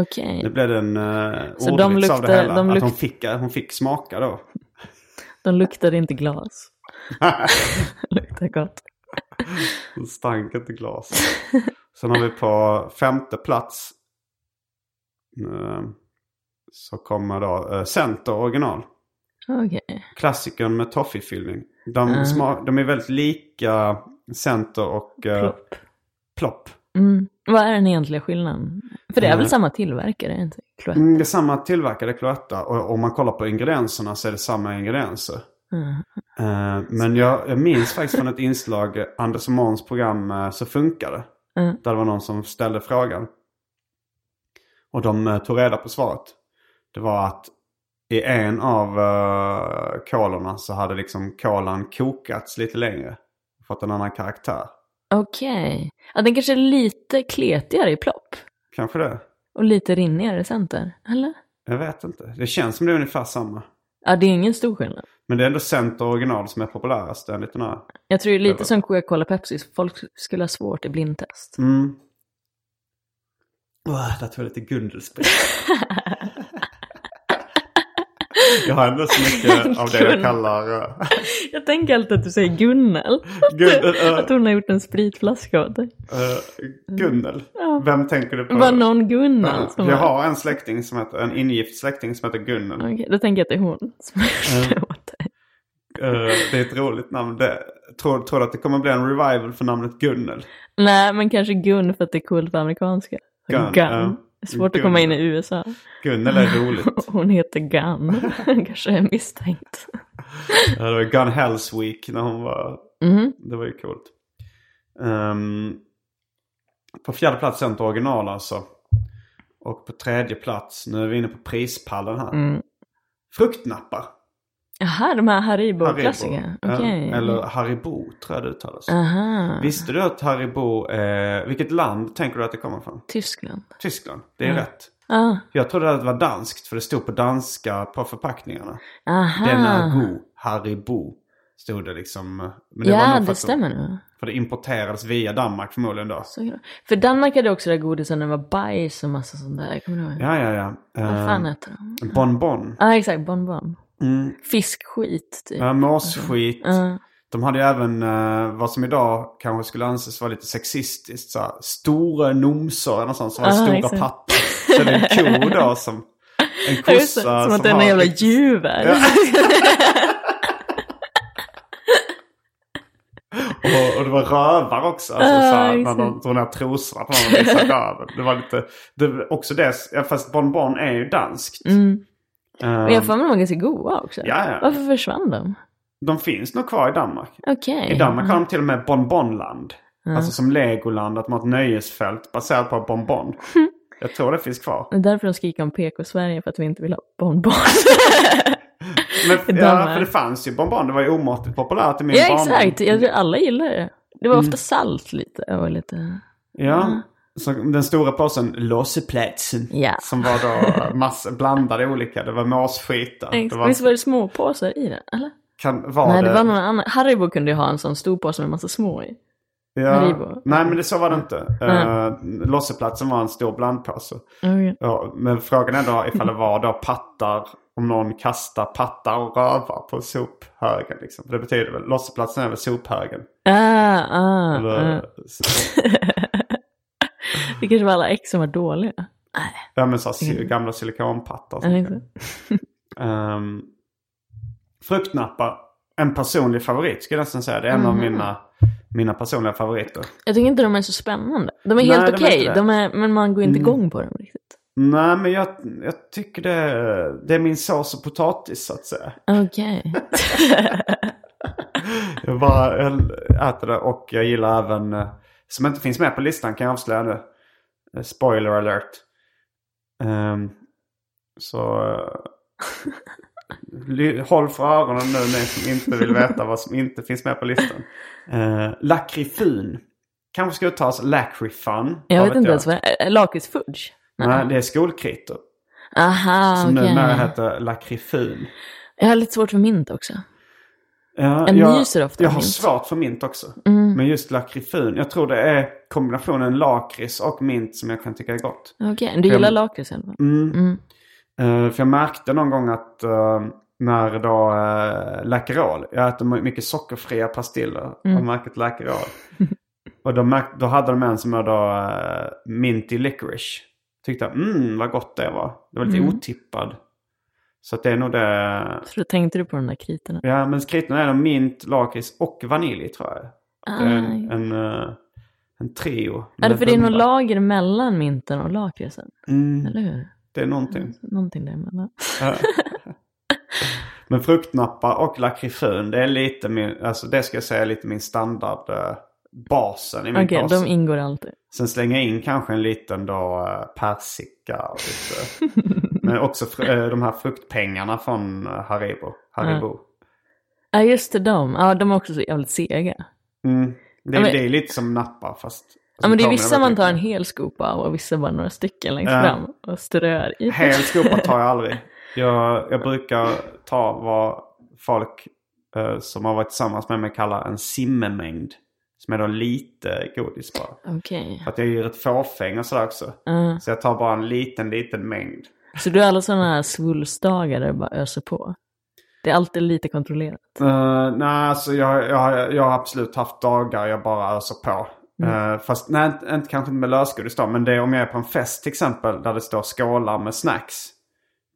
Okej. Det blev en uh, Så de ordvits av det luktar- hela. de att luk- hon fick, hon fick smaka då. De luktade inte glas. Luktar gott. Den stank inte glas. Sen har vi på femte plats. eh, Så kommer då eh, Center original. Okej. Klassikern med toffifyllning. De, sma- de är väldigt lika Center och eh, Plopp. Plopp. Mm. Vad är den egentliga skillnaden? För det är väl Mm. samma tillverkare, inte Cloetta? Mm, det är samma tillverkare Cloetta. Och om man kollar på ingredienserna så är det samma ingredienser. Mm. Men jag, jag minns faktiskt från ett inslag, Anders och Måns program eh, Så funkar det. Mm. Där det var någon som ställde frågan. Och de eh, tog reda på svaret. Det var att i en av uh, kolorna så hade liksom kolan kokats lite längre. Fått en annan karaktär. Okej. Ja, den kanske är lite kletigare i plopp. Kanske det. Och lite rinnigare i center. Eller? Jag vet inte. Det känns som det är ungefär samma. Ja, det är ingen stor skillnad. Men det är ändå Center original som är populärast. En liten ö. Jag tror det är Det var- lite som Coca-Cola Pepsi. Folk skulle ha svårt i blindtest. Mm. Där tog jag lite Gundelsprit. jag har ändå så mycket av det jag kallar... eh, Jag tänker alltid att du säger Gunnel. Gun- eh, Att hon har gjort en spritflaska åt dig. eh, Gunnel. Ja. Vem tänker du på? Var någon Gunnel jag var... har en släkting som heter, en ingift släkting som heter Gunnel. Okej, då tänker jag att det är hon som det. Eh, det är ett roligt namn. Det, tror, tror du att det kommer bli en revival för namnet Gunnel? Nej, men kanske Gun för att det är coolt på amerikanska. Gun, Gun. ja. Svårt att komma in i USA. Gunnel är roligt. Hon heter Gun. kanske är misstänkt. Ja, det var Gun Hells Week när hon var... Mhm. Det var ju coolt. Ehm, på fjärde plats Center original alltså. Och på tredje plats, nu är vi inne på prispallen här. Mm. Fruktnappar. Jaha, de här Haribo-klassikerna. Ja, Okej. Eller Haribo tror jag det uttalas. Aha. Visste du att Haribo, eh, vilket land tänker du att det kommer från? Tyskland. Tyskland, det är rätt. Ah. Jag trodde att det var danskt för det stod på danska på förpackningarna. Aha. Den är god, Haribo. Stod det liksom. Men var ja, nog för det stämmer nog. För det importerades via Danmark förmodligen då. Så det. För Danmark hade också det där godisen det var bajs och massa sånt där. Kommer du ihåg? Ja, ja, ja. Vad fan Eh, heter de? bonbon. Ja, ah, exakt. Bonbon. Mm. Fiskskit, typ. Ja, måsskit. Ja. De hade ju även eh, vad som idag kanske skulle anses vara lite sexistiskt. Så här, stora nomsor eller sånt som Ah, stora exakt. pattar. Så det är en ko då som... En kossa Som att det är en har jävla djur. Ja. Och, och det var rövar också. Alltså, Ah, så här, när de drog ner trosorna på röven. Det var lite... Det, också det, fast bonbon är ju danskt. Mm. Och jag får mig de var ganska goda också. Ja, ja. Varför försvann de? de finns nog kvar i Danmark. Okej. I Danmark har de till och med bonbonland. Ja. Alltså som Legoland, att de har ett nöjesfält baserat på bonbon. Jag tror det finns kvar. Det är därför de skriker om PK-Sverige, för att vi inte vill ha bonbon. Men, ja, för det fanns ju bonbon. Det var ju omåttligt populärt i min ja, barndom. exakt. Jag tror alla gillar det. Det var ofta salt lite och lite... Ja. Så den stora påsen Losseplatsen. Ja. Som var då massa blandade olika. Det var. Det Exakt. var, Visst var det små påsar i den? Eller? kan, var Nej, det, det var någon annan. Haribo kunde ju ha en sån stor påse med massa små i. ja. Haribo. Nej men det så var det inte. Mm. Uh, Losseplatsen var en stor blandpåse. Okay. Ja, men frågan är då ifall det var då pattar. Om någon kastar pattar och rövar på sophögen. Liksom. Det betyder väl, losseplatsen är väl sophögen. Ah, ah, Eller, ah. Det kanske var alla ex som var dåliga. Nej, Ja men så här, gamla silikonpattar. Um, fruktnappar. En personlig favorit skulle jag nästan säga. Det är en av Mhm. mina, mina personliga favoriter. Jag tycker inte de är så spännande. De är Nej, helt okej, är, men man går inte Mm. igång på dem riktigt. Nej men jag, jag tycker det, det är min sås och potatis så att säga. Okej. jag bara jag äter det och jag gillar även, eh, som inte finns med på listan kan jag avslöja nu. Eh, Spoiler alert. Ehm, så eh, håll för öronen nu ni som inte vill veta vad som inte finns med på listan. Uh, Lakrifun. Kanske ska uttalas lakrifun. Jag vad vet inte ens vad det är. Lakritsfudge? Nej, det är skolkritor. Aha, Som okej. numera heter lakrifun. Jag har lite svårt för mint också. Ja, Jag jag, myser ofta Jag har mint. svårt för mint också. Mm. Men just lakrifun. Jag tror det är kombinationen lakrits och mint som jag kan tycka är gott. Okej, du gillar lakrits fall? Mm. Mm. Eh, för jag märkte någon gång att uh, när då uh, Läkerol, jag äter my- mycket sockerfria pastiller Mm. av märket Läkerol. och då, märk, då hade de en som var då uh, minty licorice. Tyckte jag, mm vad gott det var. Det var lite Mm. otippad. Så det är nog det. Så då tänkte du på de där kritorna? Ja men skritorna är mint, lakrits och vanilj tror jag. Är en, Ah, en, eh, en trio. är det med för det är något lager mellan minten och lakritsen? Mm, Eller hur? det är någonting. Någonting däremellan. Ja. Men fruktnappar och lakrifun, det är lite min, alltså det ska jag säga är lite min standard eh, basen i min Okej, påse. de ingår alltid. Sen slänger jag in kanske en liten då eh, persika och lite. Men också eh, de här fruktpengarna från eh, Haribo. Haribo. Ja, just det, de. Ja, de är också så jävligt sega. Mm. Det, är, Ja, men- det är lite som nappar fast... Ja, men det är vissa man tar en hel skopa av och vissa bara några stycken längst Ja. fram och strör i. Hel skopa tar jag aldrig. Jag, jag brukar ta vad folk eh, som har varit tillsammans med mig kallar en simmemängd. Som är då lite godis bara. Okej. För att jag är ju rätt fåfäng och sådär också. Ja. Så jag tar bara en liten, liten mängd. Så du har alla sådana här svulsdagar där du bara öser på? Det är alltid lite kontrollerat. Uh, nej, alltså jag, jag, har- jag har absolut haft dagar jag bara öser på. Eh, fast nej, inte, inte kanske med lösgodis då. Men det är om jag är på en fest till exempel där det står skålar med snacks.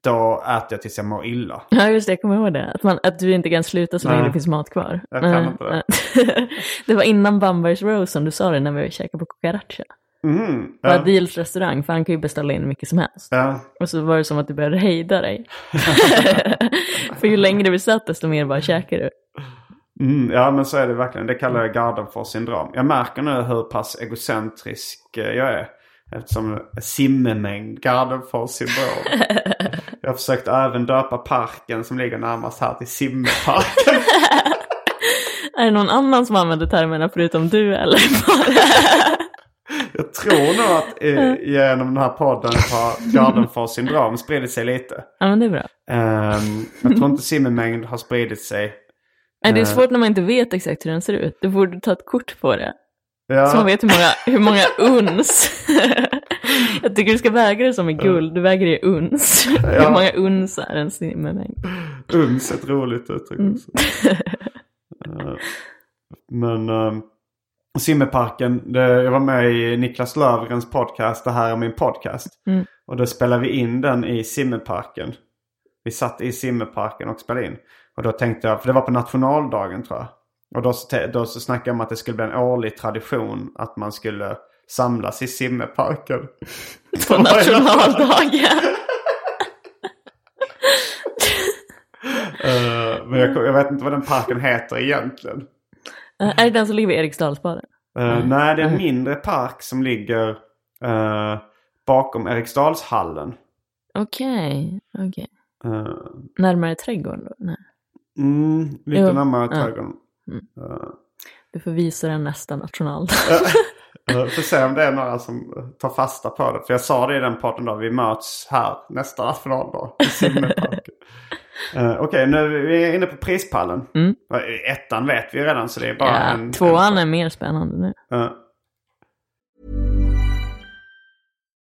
Då äter jag tills jag mår illa. Ja, just det, jag kommer ihåg det. Att, man, att du inte kan sluta så länge det finns mat kvar. Jag kan Nej, inte det. det var innan Bambergs Rose som du sa det när vi käkade på Cucaracha. Mm, På ja, Adils restaurang, för han kan ju beställa in mycket som helst. ja. Och så var det som att du började hejda dig. för ju längre vi satt desto mer bara käkade du. Mm, ja men så är det verkligen. Det kallar jag Gardenfors syndrom. Jag märker nu hur pass egocentrisk eh, jag är. Eftersom simmemängd, Gardenfors syndrom. Jag har försökt även döpa parken som ligger närmast här till simmeparken. Är det någon annan som använder termerna förutom du eller? Jag tror nog att eh, genom den här podden har Gardenfors syndrom spridit sig lite. ja, men det är bra. Ehm, jag tror inte simmemängd har spridit sig. Nej, det är Eh. svårt när man inte vet exakt hur den ser ut. Du borde ta ett kort på det. Ja, Så man vet hur många, hur många uns. Jag tycker du ska väga det som i guld. Du väger det i uns. Hur många uns är en simmemängd? uns är ett roligt uttryck också. Eh, Men um, Simmerparken, det, jag var med i Niklas Löfgrens podcast, det här är min podcast. Mm. Och då spelade vi in den i Simmerparken. Vi satt i Simmerparken och spelade in. Och då tänkte jag, för det var på nationaldagen tror jag. Och då, då så snackade jag om att det skulle bli en årlig tradition att man skulle samlas i Simmerparken. På nationaldagen. Eh, men jag, jag vet inte vad den parken heter egentligen. Eh, Är det den som ligger vid Eriksdalsbaden? Eh, Nej, det är en mindre park som ligger eh, bakom Eriksdalshallen. Okej, okej. Eh, Närmare trädgården då? Nej. mm, lite Jo, närmare trädgården. Du får visa den nästa nationaldag. Uh, får se om det är några som tar fasta på det. För jag sa det i den podden då, vi möts här nästa nationaldag i Simmerparken. Uh, Okej, nu är vi inne på prispallen. Mm. Eh, Ettan vet vi redan så det är bara Ja, en... tvåan är mer spännande nu. Eh,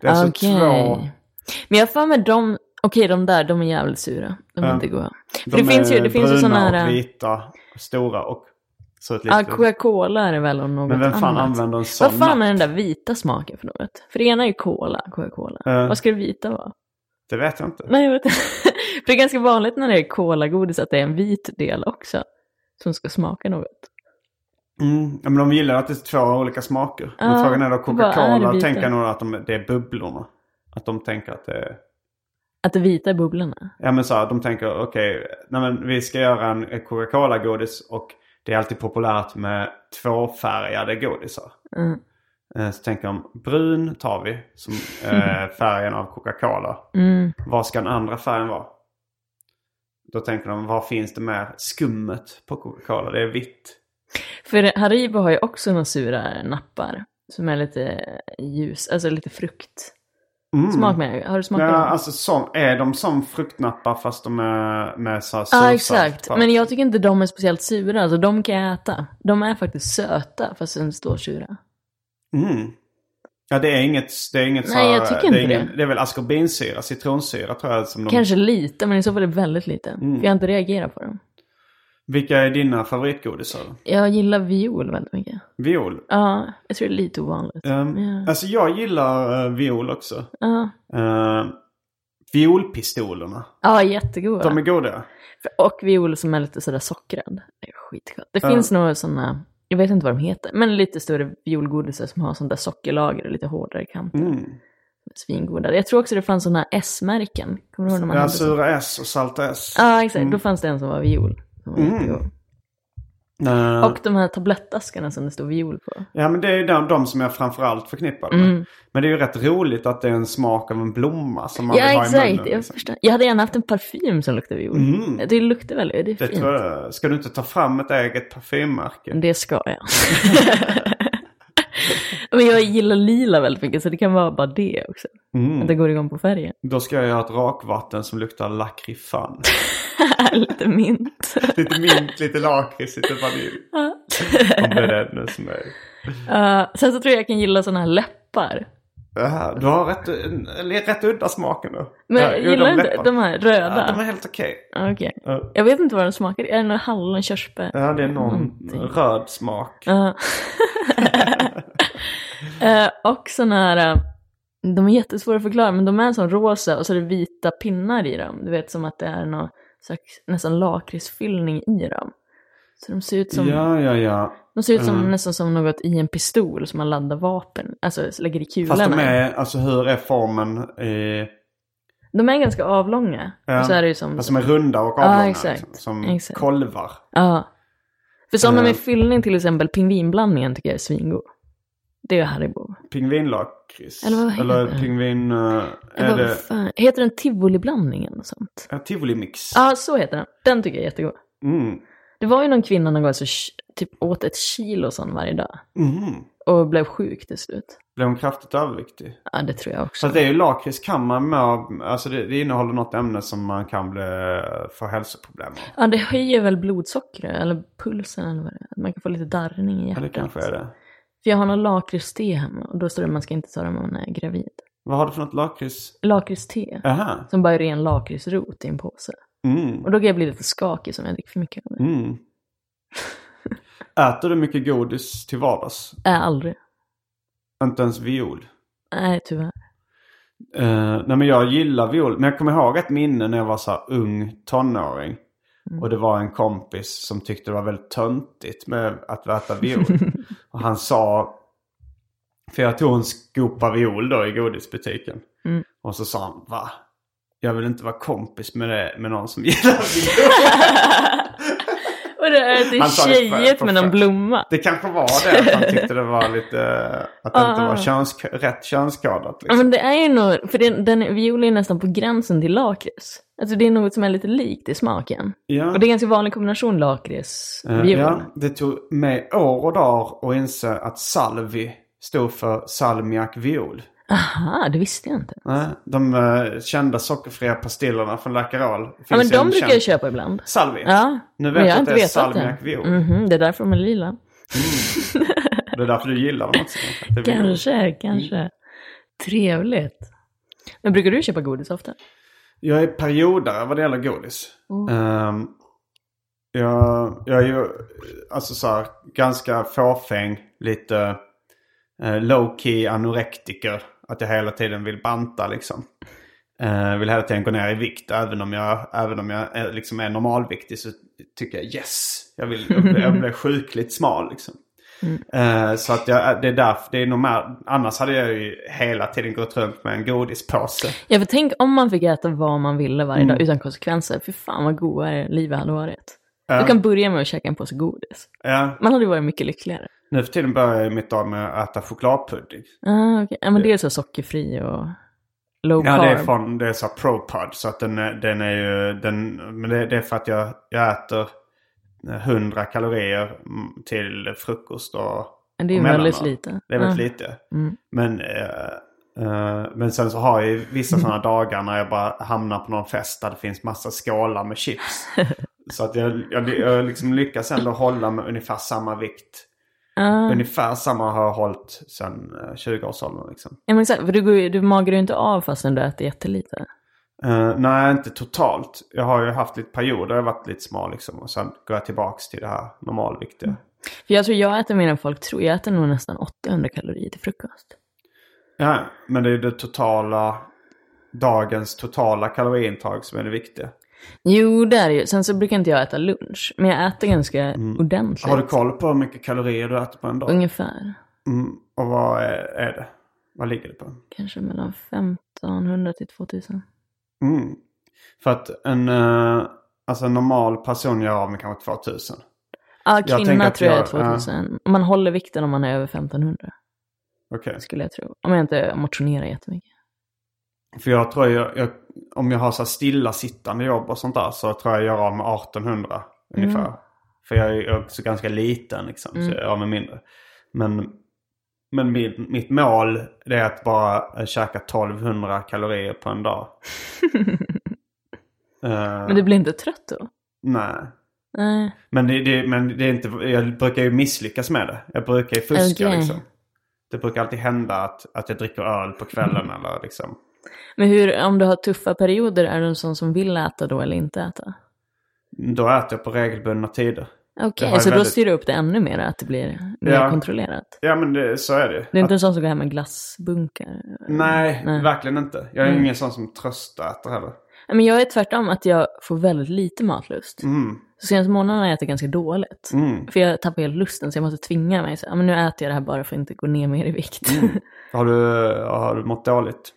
Det är alltså Okej. två... Men jag för mig de, okej de där, de är jävligt sura. De är Ja. inte goda. För De det finns ju, det finns ju sådana här... vita, stora och så ett. Coca-Cola är det väl om något Men vem fan annat. använder en sån Vad fan är den där vita smaken för något? För det ena är ju cola, Coca-Cola. Ja. Vad ska det vita vara? Det vet jag inte. Nej, jag vet inte. för det är ganska vanligt när det är cola-godis att det är en vit del också. Som ska smaka något. Mm. Ja, men de gillar att det är två olika smaker. Ja, men frågan är då Coca-Cola tänker nog att de, det är bubblorna. Att de tänker att det är... Att det vita är bubblorna. Ja men så här, de tänker okej, nej men vi ska göra en Coca-Cola-godis och det är alltid populärt med tvåfärgade godisar. Mm. Eh, Så tänker de, brun tar vi som eh, färgen av Coca-Cola. Mm. Vad ska den andra färgen vara? Då tänker de, vad finns det med skummet på Coca-Cola? Det är vitt. För Haribo har ju också några sura nappar. Som är lite ljus, alltså lite frukt. Smak med. Har du smakat Mm. Ja, alltså som, är de som fruktnappar fast de är med så Ja, sursalt exakt. på? Men jag tycker inte de är speciellt sura. Alltså de kan jag äta. De är faktiskt söta fast de står sura. Mm. Ja, det är inget, det är inget Nej, så jag tycker det inte ingen, det. det är väl askorbinsyra, citronsyra tror jag som de... Kanske lite, men i så fall är det väldigt lite. Mm. För jag har inte reagerat på dem. Vilka är dina favoritgodisar? Jag gillar viol väldigt mycket. Viol? Ja, jag tror det är lite ovanligt. Um, Ja. Alltså jag gillar uh, viol också. Ja, Uh, violpistolerna. ja jättegoda. De är goda. Och viol som är lite sådär sockrad. Det är skitgott. Det finns några sådana, jag vet inte vad de heter, men lite större violgodisar som har sånt där sockerlager och lite hårdare kanter. Mm. Svingoda. Jag tror också det fanns sådana S-märken. Kommer du ihåg när man Ja, hade sura S och salta S. Ja, exakt. Då fanns det en som var viol. Mm. Uh, Och de här tablettaskarna som det står viol på. Ja men det är de, de som jag framförallt förknippar med. Mm. Men det är ju rätt roligt att det är en smak av en blomma som man Ja, vill ha i munnen. Jag, liksom. förstår. jag hade gärna haft en parfym som luktar viol. Mm. Det luktar väldigt, det är Det fint. tror jag. Ska du inte ta fram ett eget parfymmärke? Det ska jag. Men jag gillar lila väldigt mycket så det kan vara bara det också. Mm. Att det går igång på färgen. Då ska jag göra ett rakvatten som luktar lakrifan. Lite mint. lite mint, lite lakrits, lite vanilj. Det nu som är... Uh, sen så tror jag jag kan gilla sådana här läppar. Jaha, du har rätt, rätt udda smaken då. Men Ja, gillar inte läppar. de här röda. Ja, de är helt okej. Okej. Ja. Jag vet inte vad de smakar. Är det någon hallon, körsbär? Ja, det är någon Någonting. röd smak. Ja. Eh, och sådana här, eh, de är jättesvåra att förklara, men de är som rosa och så är det vita pinnar i dem. Du vet som att det är någon slags nästan lakritsfyllning i dem. Så de ser ut som, Ja, ja, ja. de ser ut som Mm. nästan som något i en pistol som man laddar vapen, alltså lägger i kulorna. Fast de är, alltså hur är formen i... De är ganska avlånga. Ja. Och så är det ju som... Alltså de är runda och avlånga. exakt. liksom, som Exakt. kolvar. Ja. För sådana Eh. med fyllning, till exempel pingvinblandningen, tycker jag är svingod. Det är Haribo. Pingvinlakrits. Eller vad heter Eller det? pingvin... Eller är det fan, heter den tivoli-blandningen och sånt? ja, tivoli-mix? Ja, så heter den. Den tycker jag är jättegod. Mm. Det var ju någon kvinna någon gång som typ åt ett kilo sån varje dag. Mhm. Och blev sjuk till slut. Blev hon kraftigt överviktig? Ja, det tror jag också. Så det är ju lakrits kan man med, alltså det, det innehåller något ämne som man kan bli, få hälsoproblem av. Ja, det höjer väl blodsockret eller pulsen eller vad det är. Man kan få lite darrning i Ja, hjärtat. det kanske är det. För jag har någon lakritste hemma och då står det att man ska inte ta det när man är gravid. Vad har du för något lakrits? Lakritste. Aha. Som bara är ren lakritsrot i en påse. Mm. Och då kan jag bli lite skakig som jag dricker för mycket av. Mm. Äter du mycket godis till vardags? Äh, aldrig. Inte ens viol? Nej, tyvärr. Uh, nej men jag gillar viol. Men jag kommer ihåg ett minne när jag var så här ung tonåring. Och det var en kompis som tyckte det var väldigt töntigt med att äta viol. och han sa... För jag tog en skopa viol då i godisbutiken. Mm. Och så sa han va? Jag vill inte vara kompis med, det, med någon som gillar viol. Och det är tjejigt med någon blomma. Det kanske var det. Att han tyckte det var lite... Att det inte Ah. var köns, rätt könskodat. Ja Liksom. men det är ju nog, för den, den viol är nästan på gränsen till lakrits. Alltså det är något som är lite likt i smaken. Ja. Och det är en ganska vanlig kombination lakrits Eh, viol. ja, det tog mig år och dagar att inse att salvi stod för salmiak viol. Aha, det visste jag inte. Nej, de eh, kända sockerfria pastillerna från Läkerol. Ja men de brukar jag köpa ibland. Salvi. Ja, Nu vet jag att det är salmiak det. viol. Mhm, det är därför de är lila. Det är därför du gillar dem också. kanske. Kanske, kanske. Trevligt. Men brukar du köpa godis ofta? Jag är periodare vad det gäller godis. Ehm, jag, jag är ju alltså så här, ganska fåfäng, lite eh, low key anorektiker. Att jag hela tiden vill banta liksom. Uh, vill hela tiden gå ner i vikt. Även om jag, även om jag är, liksom är normalviktig så tycker jag yes. Jag, vill, jag, blir, jag blir sjukligt smal liksom. Eh, så att jag, det är därför, det är nog mer, annars hade jag ju hela tiden gått runt med en godispåse. Ja, för tänk om man fick äta vad man ville varje Mm. dag utan konsekvenser. Fy fan vad godare livet hade varit. Ja. Du kan börja med att käka en påse godis. Ja, Man hade ju varit mycket lyckligare. nu för tiden börjar jag mitt dag med att äta chokladpudding. Ah, okay. Ja, men det är så sockerfri och low Ja, carb. det är från, det är så ProPud. Så att den, den är ju, den, men det, det är för att jag, jag äter 100 kalorier till frukost och Men det är väldigt lite. Det är väldigt Ja. lite. Mm. Men, eh, eh, men sen så har jag ju vissa sådana dagar när jag bara hamnar på någon fest där det finns massa skålar med chips. så att jag, jag, jag liksom lyckas ändå hålla med ungefär samma vikt. Ah. Ungefär samma har jag hållit sedan eh, 20-årsåldern liksom. Ja, men exakt, för du, går du magrar ju inte av fastän du äter jättelite. Uh, nej, inte totalt. Jag har ju haft lite perioder jag varit lite smal liksom. Och sen går jag tillbaks till det här normalviktiga. För jag tror jag äter mer än folk tror. Jag äter nog nästan 800 kalorier till frukost. Ja, men det är ju det totala, dagens totala kaloriintag som är det viktiga. Jo, det är det ju. Sen så brukar inte jag äta lunch. Men jag äter ganska ordentligt. Mm. Har du koll på hur mycket kalorier du äter på en dag? Ungefär. Mm. Och vad är, är det? Vad ligger det på? Kanske mellan 1500 till 2000. Mm. För att en, eh, alltså en normal person gör av med kanske 2000. Ja, Jag tänker kvinna att tror jag är jag- 2000. Man håller vikten om man är över 1500. Okej. Skulle jag tro. Om jag inte motionerar jättemycket. För jag tror jag, jag om jag har så här stillasittande jobb och sånt där så tror jag jag gör av med 1800 ungefär. Mm. För jag är också ganska liten liksom, så jag gör av med mindre. Men, men mitt, mitt mål det är att bara eh, käka 1200 kalorier på en dag. Eh, Men du blir inte trött då? Nej. Nej. Men, det, det, men det är inte, jag brukar ju misslyckas med det. Jag brukar ju fuska Okej. liksom. Det brukar alltid hända att, att jag dricker öl på kvällen eller liksom. Men hur, om du har tuffa perioder, är du en sån som vill äta då eller inte äta? Då äter jag på regelbundna tider. Okej, har så då väldigt- styr du upp det ännu mer, att det blir mer Ja. kontrollerat? Ja men det, så är det. Det är inte Att, en sån som går hem med glassbunkar? nej, Nej. verkligen inte. Jag är Mm. ingen sån som tröstäter heller. Men jag är tvärtom, att jag får väldigt lite matlust. Mm. Så senaste månaden har jag ätit ganska dåligt. Mm. För jag tappar helt lusten, så jag måste tvinga mig. Så, men nu äter jag det här bara för att inte gå ner mer i vikt. Mm. Har, du, har du mått dåligt?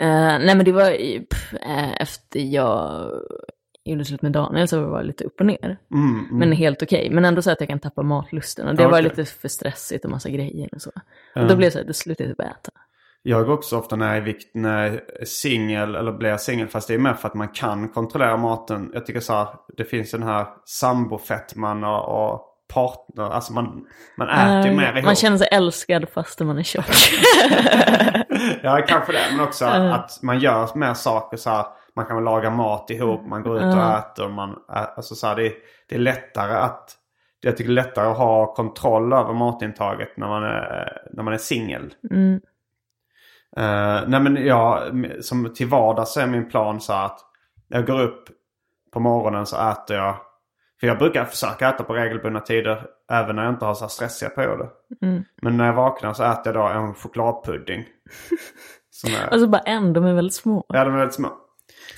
Eh, nej men det var i- pff, eh, efter jag gjorde slut med Daniel så var det lite upp och ner. Mm, mm. Men helt okej. Men ändå så att jag kan tappa matlusten. Och det Ja, var okej. lite för stressigt och massa grejer och så. Och då blev det så här, då slutade jag typ äta. Jag går också ofta när jag är, vikt, när jag är singel eller blir singel. Fast det är mer för att man kan kontrollera maten. Jag tycker så här, det finns den här sambofettman och, och partner. Alltså man, man äter ju mer ihop. Man känner sig älskad fast man är tjock. Ja, kanske det. Men också Ja. att man gör mer saker så här. Man kan väl laga mat ihop, man går ut och Ja. äter. Man, alltså så här, det, är, det är lättare att... Jag tycker det är lättare att ha kontroll över matintaget när man är, när man är singel. Mm. Eh, nej men jag, som till vardags är min plan så här att jag går upp på morgonen så äter jag. För jag brukar försöka äta på regelbundna tider även när jag inte har så här stressiga perioder. Mm. Men när jag vaknar så äter jag då en chokladpudding. Som är, Alltså bara en, de är väldigt små. ja, de är väldigt små.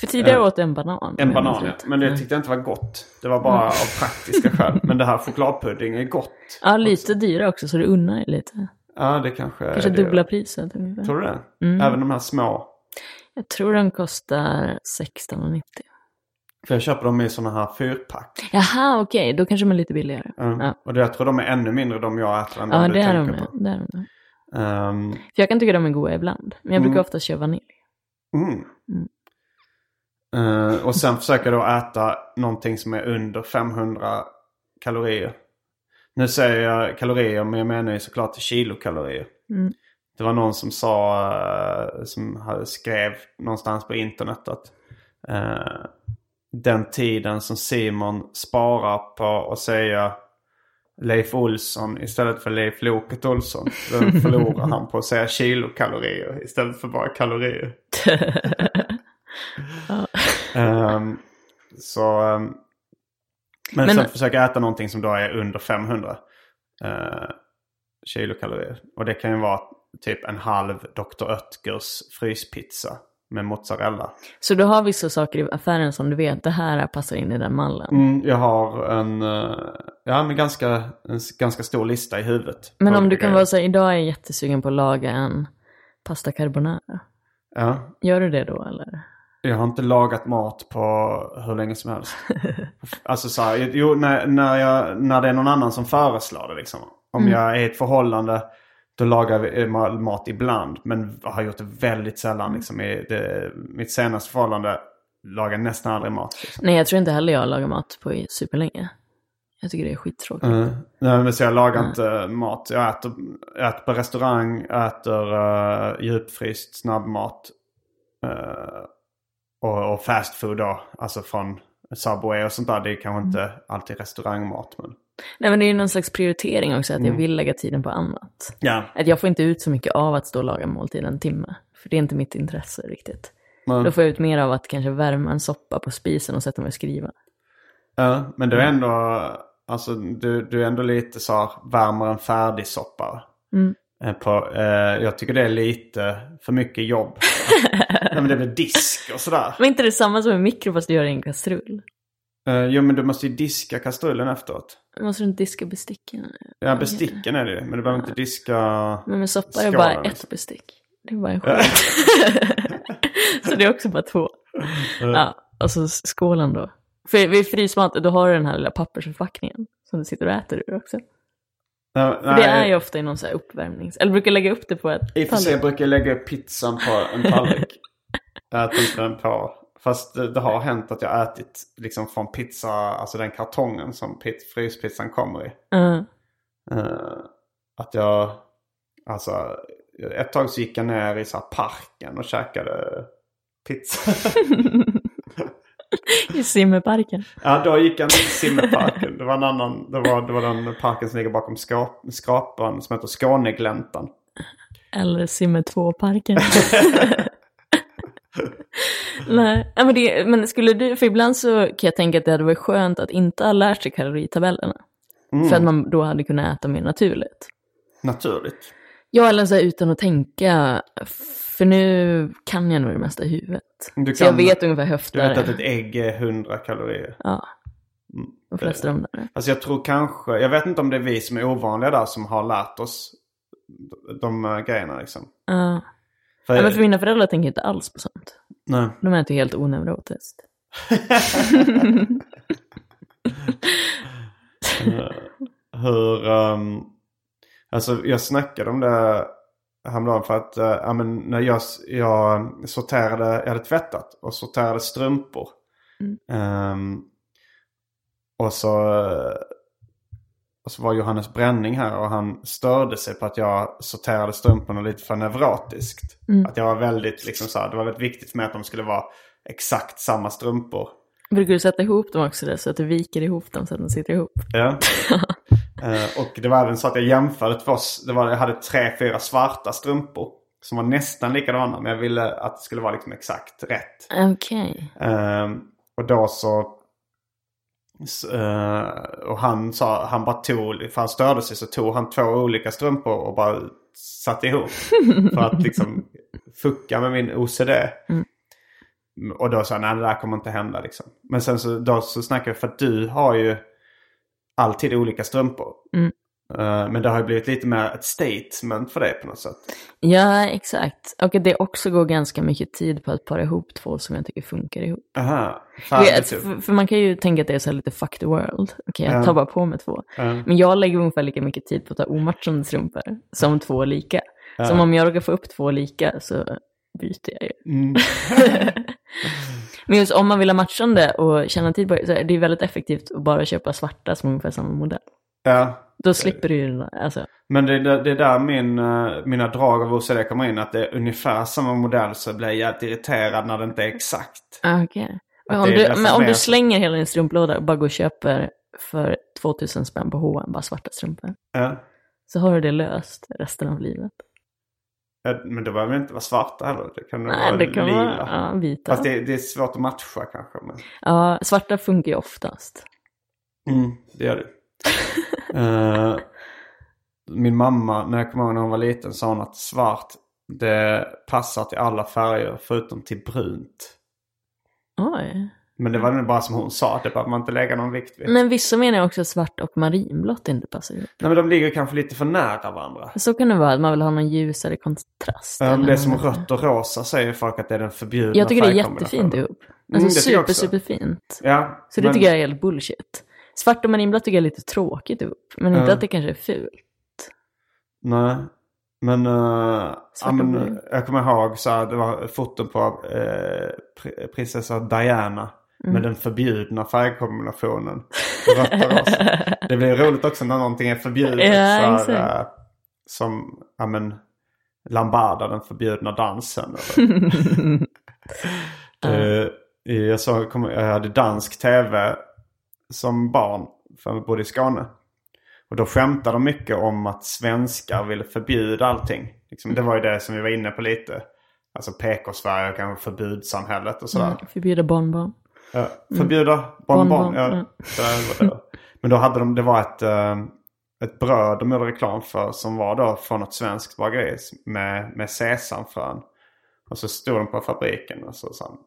För tidigare Eh, åt jag en banan. En banan ja. Mm. Men det tyckte jag inte var gott. Det var bara av praktiska skäl. Men det här chokladpudding är gott. Ja, lite dyra också så du unnar dig lite. Ja det kanske är Kanske det. dubbla priset. Tror du det? Mm. Även de här små. Jag tror den kostar 16,90. För jag köper dem i sådana här fyrpack. Jaha, okej, då kanske de är lite billigare. Mm. Ja, Och det, jag tror de är ännu mindre de jag äter än ja de du de tänker nu. på. Det är de. Ehm, För jag kan tycka de är goda ibland. Men jag brukar Mm. ofta köra vanilj. mm. Eh, och sen försöker jag då äta någonting som är under 500 kalorier. Nu säger jag kalorier men jag menar ju såklart kilokalorier. Mm. Det var någon som sa, eh, som skrev någonstans på internet att eh, den tiden som Simon sparar på att säga Leif Olsson istället för Leif Loket Olsson. Den förlorar han på att säga kilokalorier istället för bara kalorier. Ehm, så, ehm, men, Men- sen försöker jag äta någonting som då är under 500 uh, kilokalorier. Och det kan ju vara typ en halv Dr. Oetkers fryspizza med mozzarella. Så du har vissa saker i affären som du vet, det här passar in i den mallen. Mm, jag har en, eh, ja, men ganska, en ganska stor lista i huvudet. Men om du olika kan grejer. vara så här, idag är jag jättesugen på att laga en pasta carbonara. Ja, Gör du det då eller? jag har inte lagat mat på hur länge som helst. alltså så här, jo, när, när, jag, när det är någon annan som föreslår det liksom. Om Mm. jag är i ett förhållande då lagar vi eh, ma- mat ibland. Men har gjort det väldigt sällan. Liksom. I det, mitt senaste förhållande lagar nästan aldrig mat. Liksom. Nej, jag tror inte heller jag lagar mat på superlänge. Jag tycker det är skittråkigt. Mm. Nej, men så jag lagar inte mat. Jag äter, äter på restaurang, äter uh, djupfryst snabbmat. eh, och, och fast food då. Alltså från Subway och sånt där. Det är kanske inte alltid restaurangmat. Men... Nej, men det är ju någon slags prioritering också, att jag Mm. vill lägga tiden på annat. Ja. Att jag får inte ut så mycket av att stå och laga måltid en timme. För det är inte mitt intresse riktigt. Men, Då får jag ut mer av att kanske värma en soppa på spisen och sätta mig och skriva. ja, men du är ändå, alltså, du, du är ändå lite så här, värmer en färdig soppa. Mm. Eh, På, eh, jag tycker det är lite för mycket jobb. Nej, men det blir disk och sådär. Men inte det samma som en mikro fast du gör det i en kastrull? Uh, jo men du måste ju diska kastrullen efteråt. Måste du inte diska besticken? Ja besticken är det ju. Men du behöver inte diska... Men med soppa är det bara ett bestick. Det är bara en sked. så det är också bara två. Ja, och så skålen då. För vid frysmat, då har du den här lilla pappersförpackningen som du sitter och äter ur också. Ja, det är ju ofta i någon så här uppvärmnings... Eller brukar lägga upp det på ett I och för sig brukar jag lägga upp pizzan på en tallrik. jag äter inte den på. Fast det, det har hänt att jag ätit liksom från pizza, alltså den kartongen som pit, fryspizzan kommer i. Ja. Eh, att jag, alltså ett tag så gick jag ner i så här parken och käkade pizza. I simmerparken. Ja, då gick inte till simmerparken. Det var en annan, det var, det var den parken som ligger bakom skap, skrapan som heter Skånegläntan. Eller simmer 2-parken. Nej, men, det, men skulle du, för ibland så kan jag tänka att det hade varit skönt att inte ha lärt sig kaloritabellerna. Mm. För att man då hade kunnat äta mer naturligt. Naturligt. Ja, eller så här, utan att tänka. För nu kan jag nog det mesta i huvudet. Du så jag vet ungefär hur Du vet att är. ett ägg är 100 kalorier. Ja, Mm. de flesta av dem där. Alltså jag tror kanske, jag vet inte om det är vi som är ovanliga där som har lärt oss de, de äh, grejerna liksom. Ja. För, Ja, men för mina föräldrar tänker inte alls på sånt. nej. De äter ju helt oneurotiskt. Eh, hur... ehm, alltså jag snackade om det häromdagen för att uh, ja, men när jag, jag sorterade, jag hade tvättat och sorterade strumpor. Ehm, och så, eh, och så var Johannes Bränning här och han störde sig på att jag sorterade strumporna lite för nevratiskt. Att jag var väldigt, liksom så här, det var väldigt viktigt för mig att de skulle vara exakt samma strumpor. Brukar du sätta ihop dem också där, så att du viker ihop dem så att de sitter ihop? Ja. Eh, och det var även så att jag jämförde två, det var, jag hade tre, fyra svarta strumpor. Som var nästan likadana men jag ville att det skulle vara liksom exakt rätt. Okej. Ehm, och då så... s- eh, och han sa, han bara tog, för han störde sig så tog han två olika strumpor och bara satte ihop. för att liksom fucka med min OCD. Och då sa han, nej det där kommer inte hända liksom. Men sen så, då så snackade vi för att du har ju alltid olika strumpor. Eh, men det har ju blivit lite mer ett statement för dig på något sätt. Ja, exakt. Och det också går ganska mycket tid på att para ihop två som jag tycker funkar ihop. Aha, För, färdigt typ. för, för man kan ju tänka att det är så lite fuck the world. Okej, jag Ja. tar bara på mig två. Ja. Men jag lägger ungefär lika mycket tid på att ta omatchande strumpor som två lika. Som om jag råkar få upp två lika så byter jag ju. Mm. Men just om man vill ha matchande och tjäna tid på det, så är det väldigt effektivt att bara köpa svarta som är ungefär samma modell. Ja, Då slipper du ju alltså. Men det, det, det är där min, eh, mina drag av OCD kommer in. Att det är ungefär samma modell så blir jag jävligt irriterad när det inte är exakt. Ah, Okej. Men Att om, du, men om du slänger hela din strumplåda och bara går och köper för 2000 spänn på H&M bara svarta strumpor. Ja. Så har du det löst resten av livet. Men det behöver inte vara svarta heller. Det kan Nej, vara det kan lila. vara ja, vita. Fast det, det är svårt att matcha kanske. Men... Ja, svarta funkar ju oftast. Mm, det gör det. Eh, min mamma, när jag kommer ihåg när hon var liten, sa hon att svart det passar till alla färger förutom till brunt. Oj. Men det var nog bara som hon sa, det behöver man inte lägga någon vikt vid. Men vissa menar ju också att svart och marinblått inte passar ihop. Nej men de ligger kanske lite för nära varandra. Så kan det vara, att man vill ha någon ljusare kontrast. Eller det är som rött och rosa säger folk att det är den förbjudna Jag tycker det är jättefint ihop. Mm, Alltså jag super, superfint. Ja, Så det men- tycker jag är helt bullshit. Svart och marinblått tycker jag är lite tråkigt ihop. Men inte Ja. att det kanske är fult. Nej. Men, uh, ja, och men brun. jag kommer ihåg så här, det var foton på eh, pr- prinsessa Diana. Mm. Med den förbjudna färgkombinationen. Det blir roligt också när någonting är förbjudet. Ja, så här, eh, som, ja men, Lambada, den förbjudna dansen. Eh, jag, så, kom, jag hade dansk tv som barn, för jag bodde i Skåne. Och då skämtade de mycket om att svenskar ville förbjuda allting. Liksom, det var ju det som vi var inne på lite. Alltså PK-Sverige och kanske förbudssamhället och sådär. Mm, förbjuda bonbon. Ja, förbjuda bonbon. Bonbon, Ja, det det. Men då hade de, det var ett, eh, ett bröd de gjorde reklam för som var då från ett svenskt bageri med, med sesamfrön. Och så stod de på fabriken och så sa de,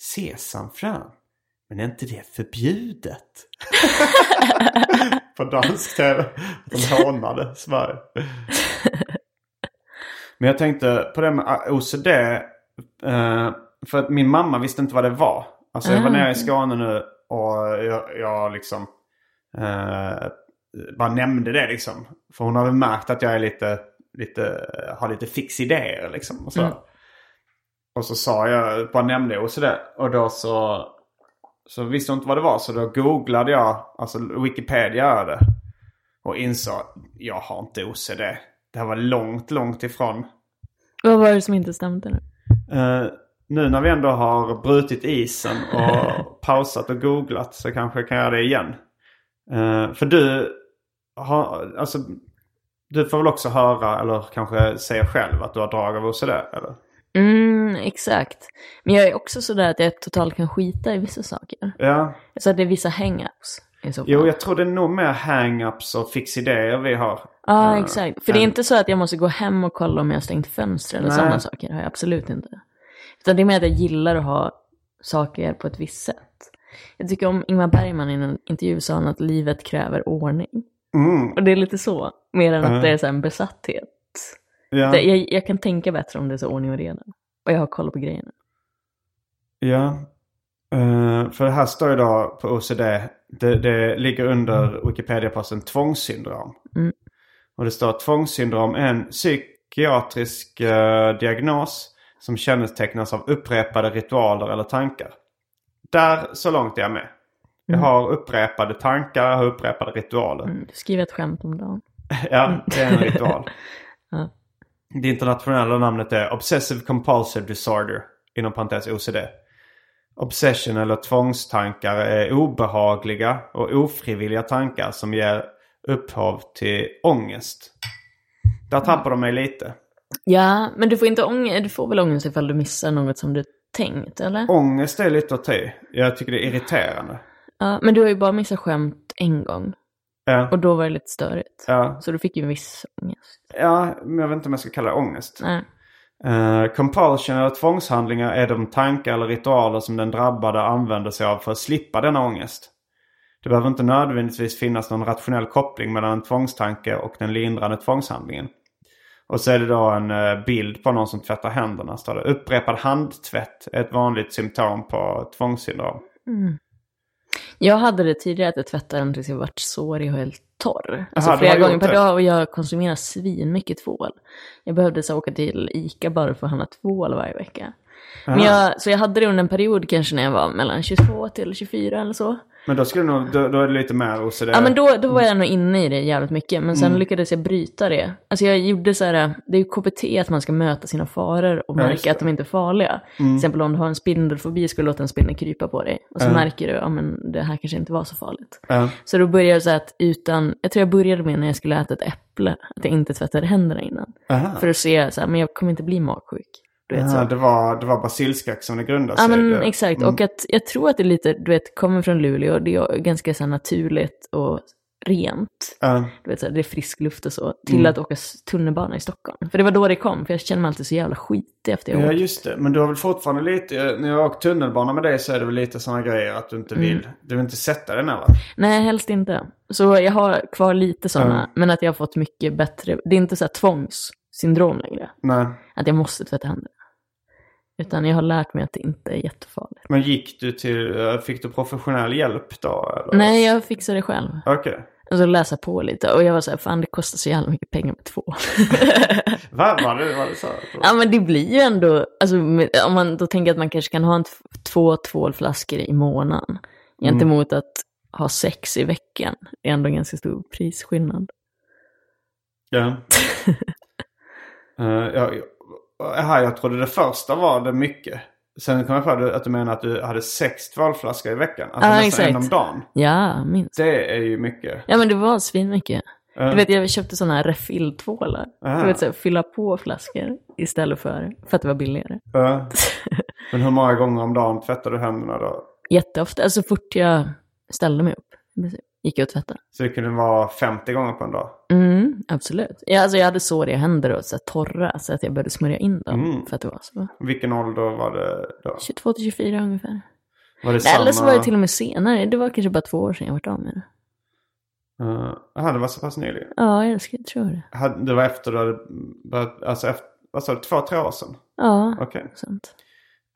Sesamfrön? Men är inte det förbjudet? på dansk tv. De hånade Sverige. Men jag tänkte på det med OCD. Eh, för att min mamma visste inte vad det var. Alltså jag var nere i. Skåne nu och jag, jag liksom eh, bara nämnde det liksom. För hon har väl märkt att jag är lite, lite, har lite fix idéer liksom. Och så, Mm. och så sa jag, bara nämnde jag OCD. Och då så, så visste hon inte vad det var. Så då googlade jag, alltså Wikipedia det. Och insåg, jag har inte OCD. Det här var långt, långt ifrån. Vad var det som inte stämde nu? Eh, nu när vi ändå har brutit isen och pausat och googlat så kanske jag kan göra det igen. Eh, för du har, alltså, du får väl också höra eller kanske säga själv att du har drag av OCD eller? Mm, exakt. Men jag är också sådär att jag totalt kan skita i vissa saker. Ja, Så att det är vissa hang-ups jo jag tror det är nog mer hang-ups och fixidéer vi har. Ja, Eh, exakt. För det är inte så att jag måste gå hem och kolla om jag har stängt fönster eller Nej. sådana saker. Det har jag absolut inte. Utan det är mer att jag gillar att ha saker på ett visst sätt. Jag tycker om Ingmar Bergman i en intervju sa han att livet kräver ordning. Mm, Och det är lite så, mer än att Mm. det är så en besatthet. ja, Det, jag, jag kan tänka bättre om det är så ordning och reda. Och jag har koll på grejerna. ja. Eh, för här står ju då på OCD. Det, det ligger under Wikipedia-posten tvångssyndrom. Mm. Och det står att tvångssyndrom är en psykiatrisk eh, diagnos som kännetecknas av upprepade ritualer eller tankar. Där så långt är jag med. Jag har upprepade tankar, jag har upprepade ritualer. Mm, Du skriver ett skämt om dagen. Ja, det är en ritual. Ja. Det internationella namnet är Obsessive Compulsive Disorder. Inom parentes OCD. Obsession eller tvångstankar är obehagliga och ofrivilliga tankar som ger upphov till ångest. Där tappar de mig lite. Ja, men du får inte ångest, du får väl ångest ifall du missar något som du tänkt, eller? Ångest är lite att ta. Jag tycker det är irriterande. Ja, men du har ju bara missat skämt en gång. Ja, Och då var det lite störigt. ja. Så du fick ju en viss ångest. ja men jag vet inte om jag ska kalla det ångest. Nej. Uh, compulsion eller tvångshandlingar är de tankar eller ritualer som den drabbade använder sig av för att slippa denna ångest. Det behöver inte nödvändigtvis finnas någon rationell koppling mellan en tvångstanke och den lindrande tvångshandlingen. Och så är det då en eh, bild på någon som tvättar händerna. Står det. Upprepad handtvätt är ett vanligt symptom på tvångssyndrom. Jag hade det tidigare att jag tvättade den tills jag vart sårig och helt torr. Alltså Aha, flera gånger per dag och jag konsumerar svinmycket tvål. Jag behövde så åka till Ica bara för att handla tvål varje vecka. Men jag, så jag hade det under en period kanske när jag var mellan 22 till 24 eller så. Men då, skulle du nog, då, då är det lite mer OCD. Ja men då, då var jag nog inne i det jävligt mycket. Men sen Mm. lyckades jag bryta det. Alltså jag gjorde så här, det är ju KBT att man ska möta sina faror och Ja, märka att det. de inte är farliga. Till exempel om du har en spindelfobi skulle du låta en spindel krypa på dig. Och så Ja. märker du, ja men det här kanske inte var så farligt. Ja. Så då började jag så att utan, jag tror jag började med när jag skulle äta ett äpple, att jag inte tvättade händerna innan. Aha. För att se så här, men jag kommer inte bli magsjuk. Du vet, Aha, det, var, det var basilskräck som det grundade Ja sig. men det, exakt, och att jag tror att det är lite, du vet, kommer från Luleå, det är ganska så naturligt och rent. Ja. Du vet, så här, det är frisk luft och så, till att åka tunnelbana i Stockholm. För det var då det kom, för jag känner mig alltid så jävla skitig efter jag Ja åkt. just det, men du har väl fortfarande lite, när jag har åkt tunnelbana med dig så är det väl lite sådana grejer att du inte Mm. vill, du vill inte sätta dig ner va? Nej, helst inte. Så jag har kvar lite sådana, Ja. men att jag har fått mycket bättre, det är inte så här tvångssyndrom längre. Nej. Att jag måste tvätta händerna. Utan jag har lärt mig att det inte är jättefarligt. Men gick du till, eh, fick du professionell hjälp då? Eller? Nej, jag fixar det själv. Okej. Och så läsa på lite. Och jag var så här, fan det kostar så jävla mycket pengar med tvål. Va? Var det, var det så? ja men det blir ju ändå, alltså om man då tänker att man kanske kan ha en två tvålflaskor i månaden. Gentemot att ha sex i veckan. Det är ändå en ganska stor prisskillnad. Ja. uh, ja, ja, jag trodde det första var det mycket. Sen kom jag på att du menar att du hade sex tvålflaskor i veckan. Alltså Ja, nästan en om exakt. dagen. Ja, minst. Det är ju mycket. Ja men det var svinmycket. Ja. Du vet jag köpte sådana här refilltvålar. Aha. Du vet så här, fylla på flaskor istället för, för att det var billigare. Ja. Men hur många gånger om dagen tvättar du händerna då? Jätteofta, alltså så fort jag ställde mig upp. Gick jag och tvättade. Så det kunde vara 50 gånger på en dag? Mm, absolut. Ja, alltså jag hade såriga händer och så torra så att jag började smörja in dem. Mm. För att det var så. Vilken ålder var det då? 22 till 24 ungefär. Var det Nej, Eller så var det till och med senare. Det var kanske bara två år sedan jag varit av med det. Uh, aha, det var så pass nyligen? Ja, jag skulle tro det. Det var efter du hade börjat, alltså efter, vad sa du, två, tre år sedan? Ja, Okej. sant.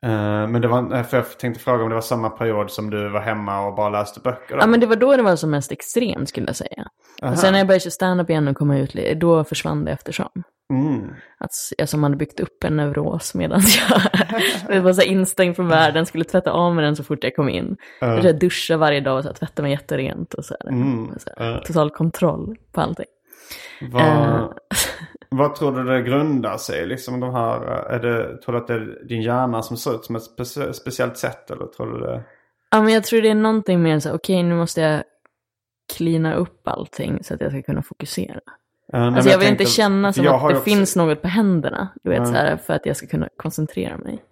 Eh, men det var, för jag tänkte fråga om det var samma period som du var hemma och bara läste böcker? Då? Ja, men det var då det var som mest extremt skulle jag säga. Aha. Och sen när jag började köra stand-up igen och komma ut, då försvann det eftersom. Mm. Att jag som hade byggt upp en neuros medan jag var så instängd från världen, skulle tvätta av mig den så fort jag kom in. Jag så här duscha varje dag och så här, tvätta mig jätterent och så här. Mm. Och så här, Ja. Total kontroll på allting. Vad, Eh. vad tror du det grundar sig? Liksom de här, är det, tror du att det är din hjärna som ser ut som ett specie, speciellt sätt? Eller tror du det? Ja, men jag tror det är någonting mer så okej nu måste jag klina upp allting så att jag ska kunna fokusera. Eh, men Alltså jag vill tänkte- inte känna som jag att det också- finns något på händerna, du vet Ja. så här, för att jag ska kunna koncentrera mig.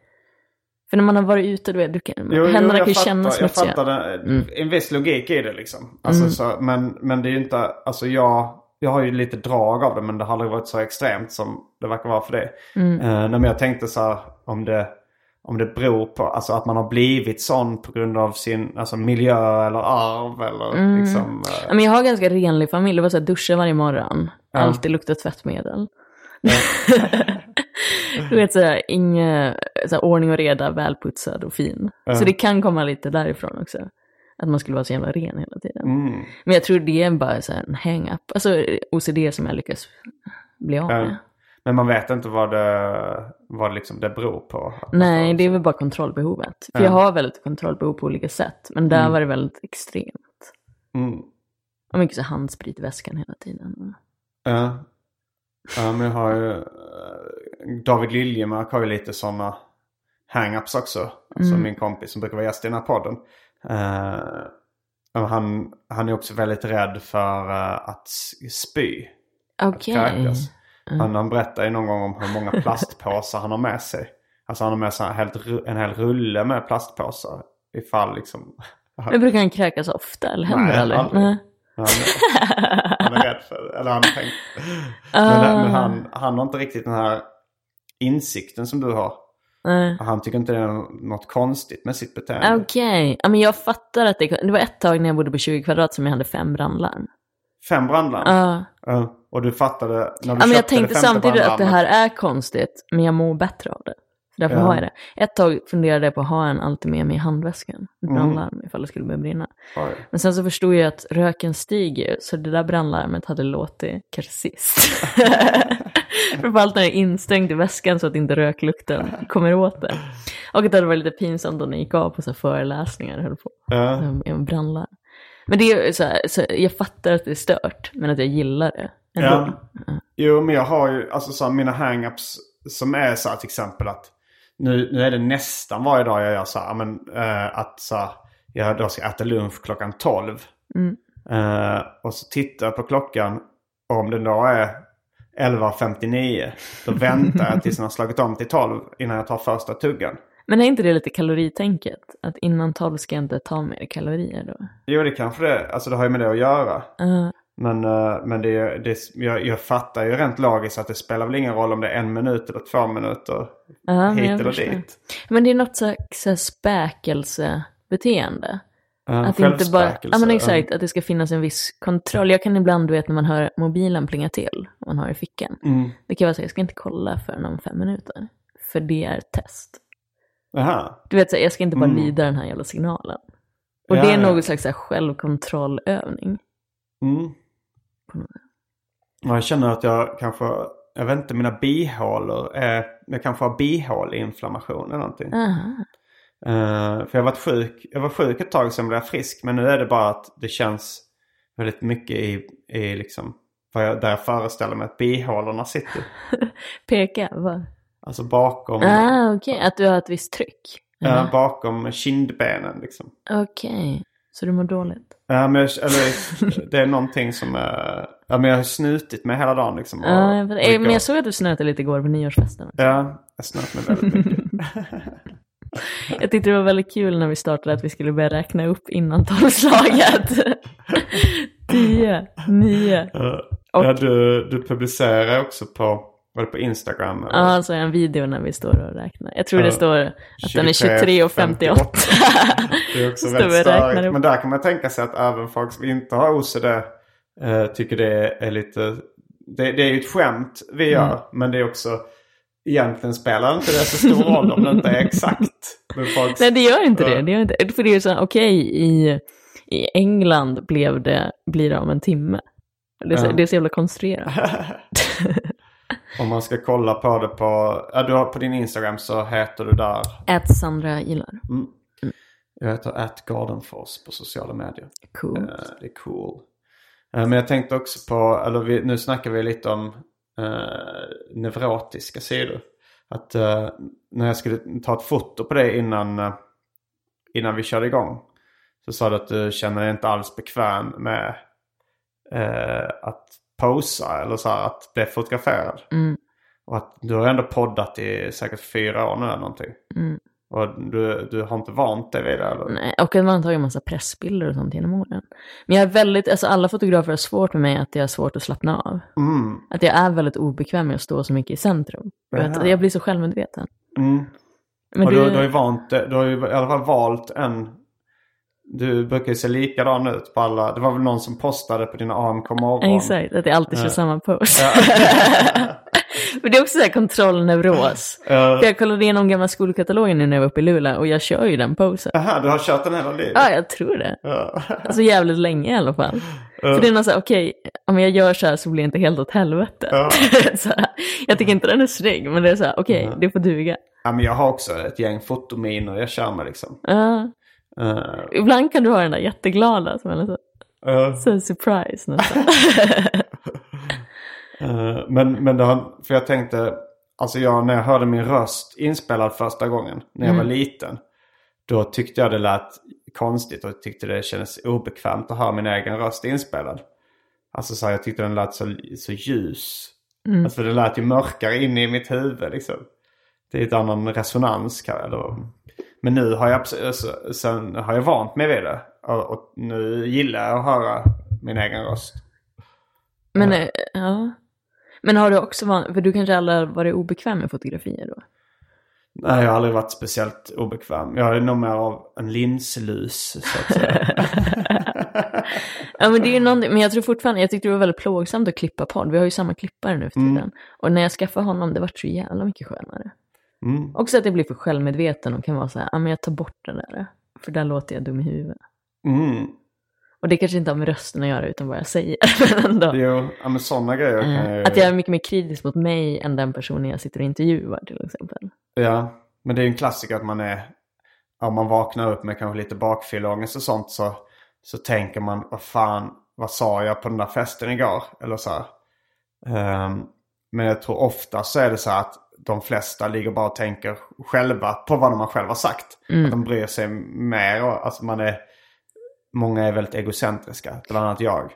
För när man har varit ute, du vet, du kan, Jo, jo, händerna jag kan ju kännas Jag smutsiga. fattar det, Mm. en viss logik i det liksom. Alltså, så, men, men det är ju inte, alltså jag, jag har ju lite drag av det men det har aldrig varit så extremt som det verkar vara för det. Mm. Nej, men jag tänkte så här om det, om det beror på alltså, att man har blivit sån på grund av sin alltså, miljö eller arv eller liksom. eh, Ja, men jag har ganska renlig familj, det var så här, duscha varje morgon, Ja. alltid lukta tvättmedel. Du vet såhär, inga, såhär, ordning och reda, välputsad och fin. Ja. Så det kan komma lite därifrån också. Att man skulle vara så jävla ren hela tiden. Mm. Men jag tror det är bara så en hang-up. Alltså OCD som jag lyckas bli av med. Men man vet inte vad det, vad liksom det beror på. Man Nej, det är väl bara kontrollbehovet. För Ja. jag har väldigt kontrollbehov på olika sätt. Men där Mm. var det väldigt extremt. Mm. Och mycket så handsprit i väskan hela tiden. Ja. ja, men jag har ju... David Liljemark har ju lite sådana hang-ups också. Alltså Mm. min kompis som brukar vara gäst i den här podden. Och han, han är också väldigt rädd för eh, att spy. Okej. kräkas. Han, han berättar ju någon gång om hur många plastpåsar han har med sig. Alltså han har med sig en hel, ru- en hel rulle med plastpåsar. Ifall liksom... Men brukar han kräkas ofta eller händer Nej, aldrig? aldrig. Nej. Han han är rädd för. Eller han har tänkt. Men, men han, han har inte riktigt den här insikten som du har. Nej. Han tycker inte det är något konstigt med sitt beteende. Okej, ja, men jag fattar att det, det var ett tag när jag bodde på 20 kvadrat som jag hade fem brandlarm. Fem brandlarm. Ja. Ja. Och du fattade när du Ja, men jag köpte tänkte samtidigt att det här är konstigt, men jag mår bättre av det. Därför Ja. har jag det. Ett tag funderade jag på att ha en alltid med mig i handväskan. Mm. brandlarm ifall det skulle börja brinna. Oj. Men sen så förstod jag att röken stiger, så det där brandlarmet hade låtit kanske sist. Framförallt när det är instängt i väskan så att inte röklukten kommer åt det. Och att det hade varit lite pinsamt om den gick av på så föreläsningar och höll på. Ja. Med en brandlarm. Men det är så här, så jag fattar att det är stört, men att jag gillar det. ändå. Ja. Jo, men jag har ju alltså så här, mina hang-ups som är så här till exempel att nu, nu är det nästan varje dag jag gör så här, men, eh, att så här, jag då ska äta lunch klockan 12. Mm. Eh, och så tittar jag på klockan och om den då är 11.59 då väntar jag tills den har slagit om till 12 innan jag tar första tuggan. Men är inte det lite kaloritänket? Att innan 12 ska jag inte ta mer kalorier då? Jo, det kanske det Alltså det har ju med det att göra. Uh, Men, eh, men det, det, jag, jag fattar ju rent logiskt att det spelar väl ingen roll om det är en minut eller två minuter ja, men hit eller förstår. dit. Men det är något slags späkelsebeteende. Uh, Att inte bara, ja men exakt, att det ska finnas en viss kontroll. Jag kan ibland, du vet när man hör mobilen plinga till, om man har i fickan. Mm. Det kan vara så jag ska inte kolla förrän om fem minuter. För det är test. Jaha. Du vet, så jag ska inte bara Mm. lyda den här jävla signalen. Och Ja, det är ja. något slags självkontrollövning. Mm. Ja, Jag känner att jag kanske, jag vet inte, mina bihålor är, jag kanske har bihåleinflammation eller någonting. Aha. Eh, för jag varit sjuk, jag var sjuk ett tag sen blev jag frisk. Men nu är det bara att det känns väldigt mycket i, i liksom, vad jag, där jag föreställer mig att bihålorna sitter. Peka, vad? Alltså bakom, Ah, okej, att du har ett visst tryck. ja, bakom kindbenen liksom. Okej, så du mår dåligt? Ja, men jag, eller, det är någonting som är, ja men jag har snutit mig hela dagen liksom. Ja, jag vet- och eh, men jag såg att du snöade lite igår på nyårsfesten. Ja, jag snöt mig väldigt mycket. Jag tyckte det var väldigt kul när vi startade att vi skulle börja räkna upp innan tolvslaget. Tio, nio. Och- Ja, du, du publicerar också på, var det på Instagram? eller? Ja, så är en video när vi står och räknar. Jag tror det Ja. står att den är 23 och 58. Det är också väldigt upp. Men där kan man tänka sig att även folk som inte har OCD eh, tycker det är lite... Det, det är ju ett skämt vi gör. Mm. Men det är också... Egentligen spelar inte det så stor roll om det inte är exakt. Folk, Nej, det gör inte det. Ja. det, gör inte. För det är ju så, okej, i, i England blev det, blir det om en timme. Det är, så, Ja. det är så jävla konstruerat. Om man ska kolla på det på... Ja, du har, på din Instagram så heter du där... Ät Sandra gillar. Jag heter at Gardenfors på sociala medier. Cool. Eh, det är cool. Eh, men jag tänkte också på, eller vi, nu snackar vi lite om uh, neurotiska sidor. Att eh, när jag skulle ta ett foto på det innan, eh, innan vi körde igång. Så sa du att du känner dig inte alls bekväm med eh, att posa eller så här, att bli fotograferad. Mm. Och att du har ändå poddat i säkert fyra år nu eller någonting. Mm. Och du, du har inte vant dig vid det eller? Nej, och att man har tagit en massa pressbilder och sånt genom åren. Men jag är väldigt, alltså alla fotografer har svårt med mig att jag har svårt att slappna av. Mm. Att jag är väldigt obekväm med att stå så mycket i centrum. Att jag blir så självmedveten. Mm. Men och du, du har ju vant du har ju i alla fall valt en... Du brukar ju se likadan ut på alla. Det var väl någon som postade på dina AMK morgon. Exakt, att jag alltid kör Ja. samma pose. Men det är också så här kontrollneuros. För jag kollade igenom gamla skolkatalogen nu när jag var uppe i Luleå och jag kör ju den posen. Jaha, du har kört den hela livet? Ja, jag tror det. Ja. Alltså jävligt länge i alla fall. För det är något så här, okej, om jag gör så här så blir det inte helt åt helvete. Här, jag tycker inte den är snygg, men det är så här, okej, det får duga. ja, men jag har också ett gäng fotominer jag kör med liksom. Uh, Ibland kan du ha den där jätteglada som är så, uh, så surprise nästan. uh, men, men har, för jag tänkte, alltså jag, när jag hörde min röst inspelad första gången, när jag var liten. Då tyckte jag det lät konstigt och tyckte det kändes obekvämt att höra min egen röst inspelad. Alltså så här, jag tyckte den lät så, så ljus. Alltså för det lät ju mörkare inne i mitt huvud liksom. Det är ett annan resonans kan jag eller, Men nu har jag, alltså, sen har jag vant mig vid det. Och, och nu gillar jag att höra min egen röst. Men, eh, ja. Men har du också varit, för du kanske aldrig har varit obekväm med fotografier då? Nej, jag har aldrig varit speciellt obekväm. Jag är nog mer av en linslus så att säga. Ja men det är ju någonting, men jag tror fortfarande, jag tyckte det var väldigt plågsamt att klippa podd. Vi har ju samma klippare nu för tiden. Och när jag skaffade honom, det var så jävla mycket skönare. Mm. Också att jag blir för självmedveten och kan vara så här, ja men jag tar bort det där. För där låter jag dum i huvudet. Mm. Och det kanske inte har med rösten att göra utan vad jag säger. Men ändå. Jo, ja, men sådana grejer kan jag ju... Att jag är mycket mer kritisk mot mig än den personen jag sitter och intervjuar till exempel. Ja, men det är ju en klassiker att man är... Om man vaknar upp med kanske lite bakfylleångest och sånt så, så tänker man vad fan, vad sa jag på den där festen igår? Eller så. Ehm, men jag tror ofta så är det så att de flesta ligger bara och tänker själva på vad de har själva sagt. Att de bryr sig mer. Och, alltså man är, många är väldigt egocentriska, bland annat jag.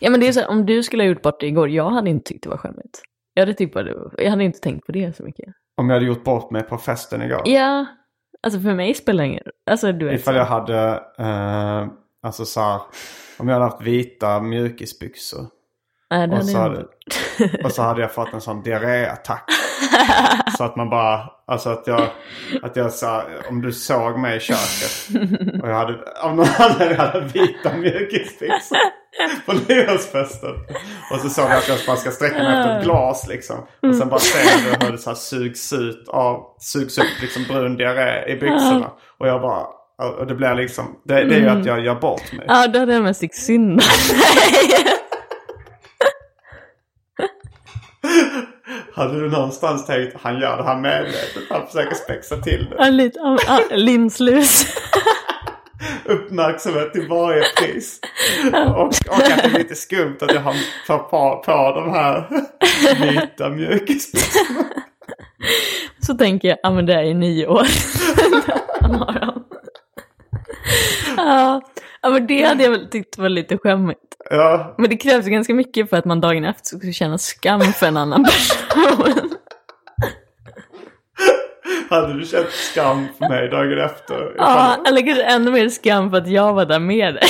Ja men det är så här, om du skulle ha gjort bort det igår, jag hade inte tyckt det var skämmigt. Jag hade, tyckt det, jag hade inte tänkt på det så mycket. Om jag hade gjort bort mig på festen igår. Ja, alltså för mig spelar det ingen Alltså du vet. Ifall jag hade, eh, alltså så här, om jag hade haft vita mjukisbyxor. Nej, Och så, hade, och så hade jag fått en sån diarréattack. så att man bara, alltså att jag, att jag sa, om du såg mig i köket och jag hade, av någon anledning hade vita mjukisbyxor på nyårsfesten. Och så såg jag att jag bara ska sträcka mig efter ett glas liksom. Och sen bara ser jag hur det så här sugs ut av, sugs upp liksom brun diarré i byxorna. Och jag bara, och det blir liksom, det, det är ju att jag gör bort mig. Ja, då hade jag mest tyckt synd om Hade du någonstans tänkt han gör det här medvetet, han försöker spexa till det. Lite, linslus. Uppmärksamhet till varje pris. Och, och att det är lite skumt att jag har får på, på de här vita mjukisbyxorna. Så tänker jag, ja men det är i nio år. Han har dem. Ja, ja, men det hade jag väl tyckt var lite skämmigt. Ja, Men det krävs ganska mycket för att man dagen efter ska känna skam för en annan person. hade du känt skam för mig dagen efter? Ja, eller kanske ännu mer skam för att jag var där med dig.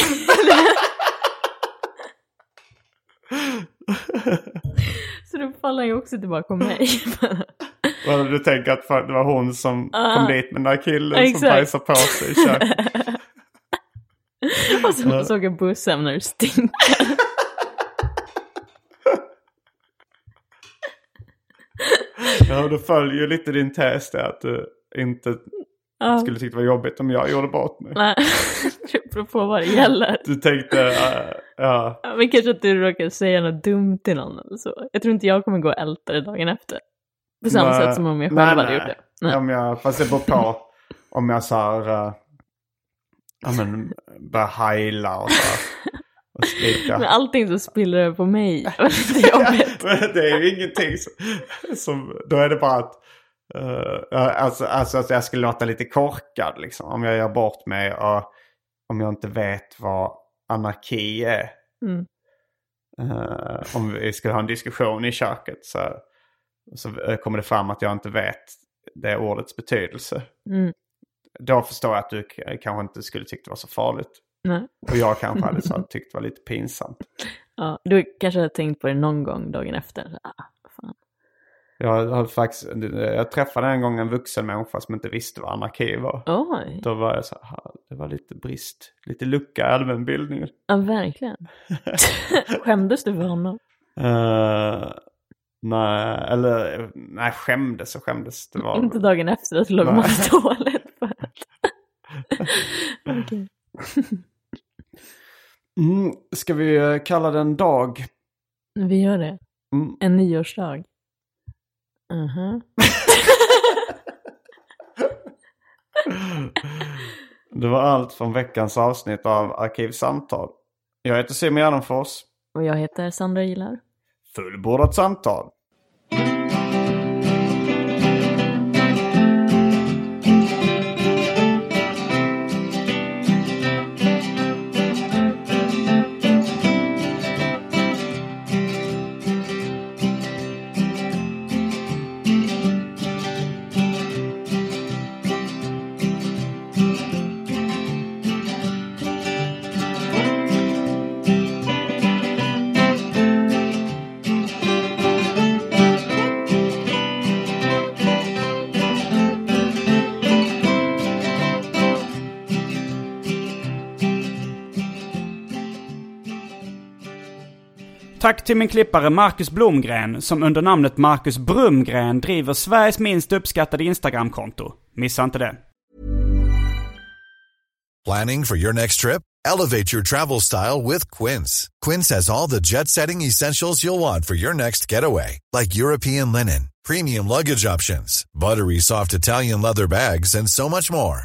Så då faller ju också tillbaka på mig. Du tänker att det var hon som kom dit med den där killen som bajsade på sig i köket. Och så måste åka buss hem när du stinker. Ja, då följer ju lite din tes där att du inte Ja. skulle tycka det var jobbigt om jag gjorde bort mig. Nej, det beror på vad det gäller. Du tänkte, äh, ja. Ja, men kanske att du råkar säga något dumt till någon eller så. Jag tror inte jag kommer gå och älta det dagen efter. På samma Nej. sätt som om jag själv Nej, hade nej. gjort det. Nej. Om jag, fast det beror på om jag så här, uh, ja men börjar heila och så och skrika. Men allting som spiller över på mig är jobbigt. Men det är ju ingenting som, som då är det bara att, uh, alltså, alltså att jag skulle låta lite korkad liksom. Om jag gör bort mig och om jag inte vet vad anarki är. Mm. Eh, om vi skulle ha en diskussion i köket så, så kommer det fram att jag inte vet det ordets betydelse. Mm. Då förstår jag att du k- kanske inte skulle tyckt det var så farligt. Nej. Och jag kanske hade så, tyckt det var lite pinsamt. Ja, du kanske har tänkt på det någon gång dagen efter. Ah, fan. Jag, har faktiskt, jag träffade en gång en vuxen människa som inte visste vad anarki var. Oj, Då var jag så här, "Ha, det var lite brist, lite lucka i allmänbildningen. ja verkligen. Skämdes du för honom? Uh, Nej, eller nej, skämdes och skämdes. Det var... Inte dagen efter att du låg Nej. på toalett för att... Okej. Mm, ska vi eh, kalla den dag? Vi gör det. Mm. En nyårsdag. Mhm. Det var allt från veckans avsnitt av Arkivsamtal. Jag heter Simon Gärdenfors. Och jag heter Sandra Gillar. Fullbordat samtal. Tack till min klippare Marcus Blomgren som under namnet Marcus Brumgren driver Sveriges minst uppskattade Instagramkonto. Missa inte det. Planning for your next trip? Elevate your travel style with Quince. Quince has all the jet setting essentials you'll want for your next getaway, like European linen, premium luggage options, buttery soft Italian leather bags, and so much more.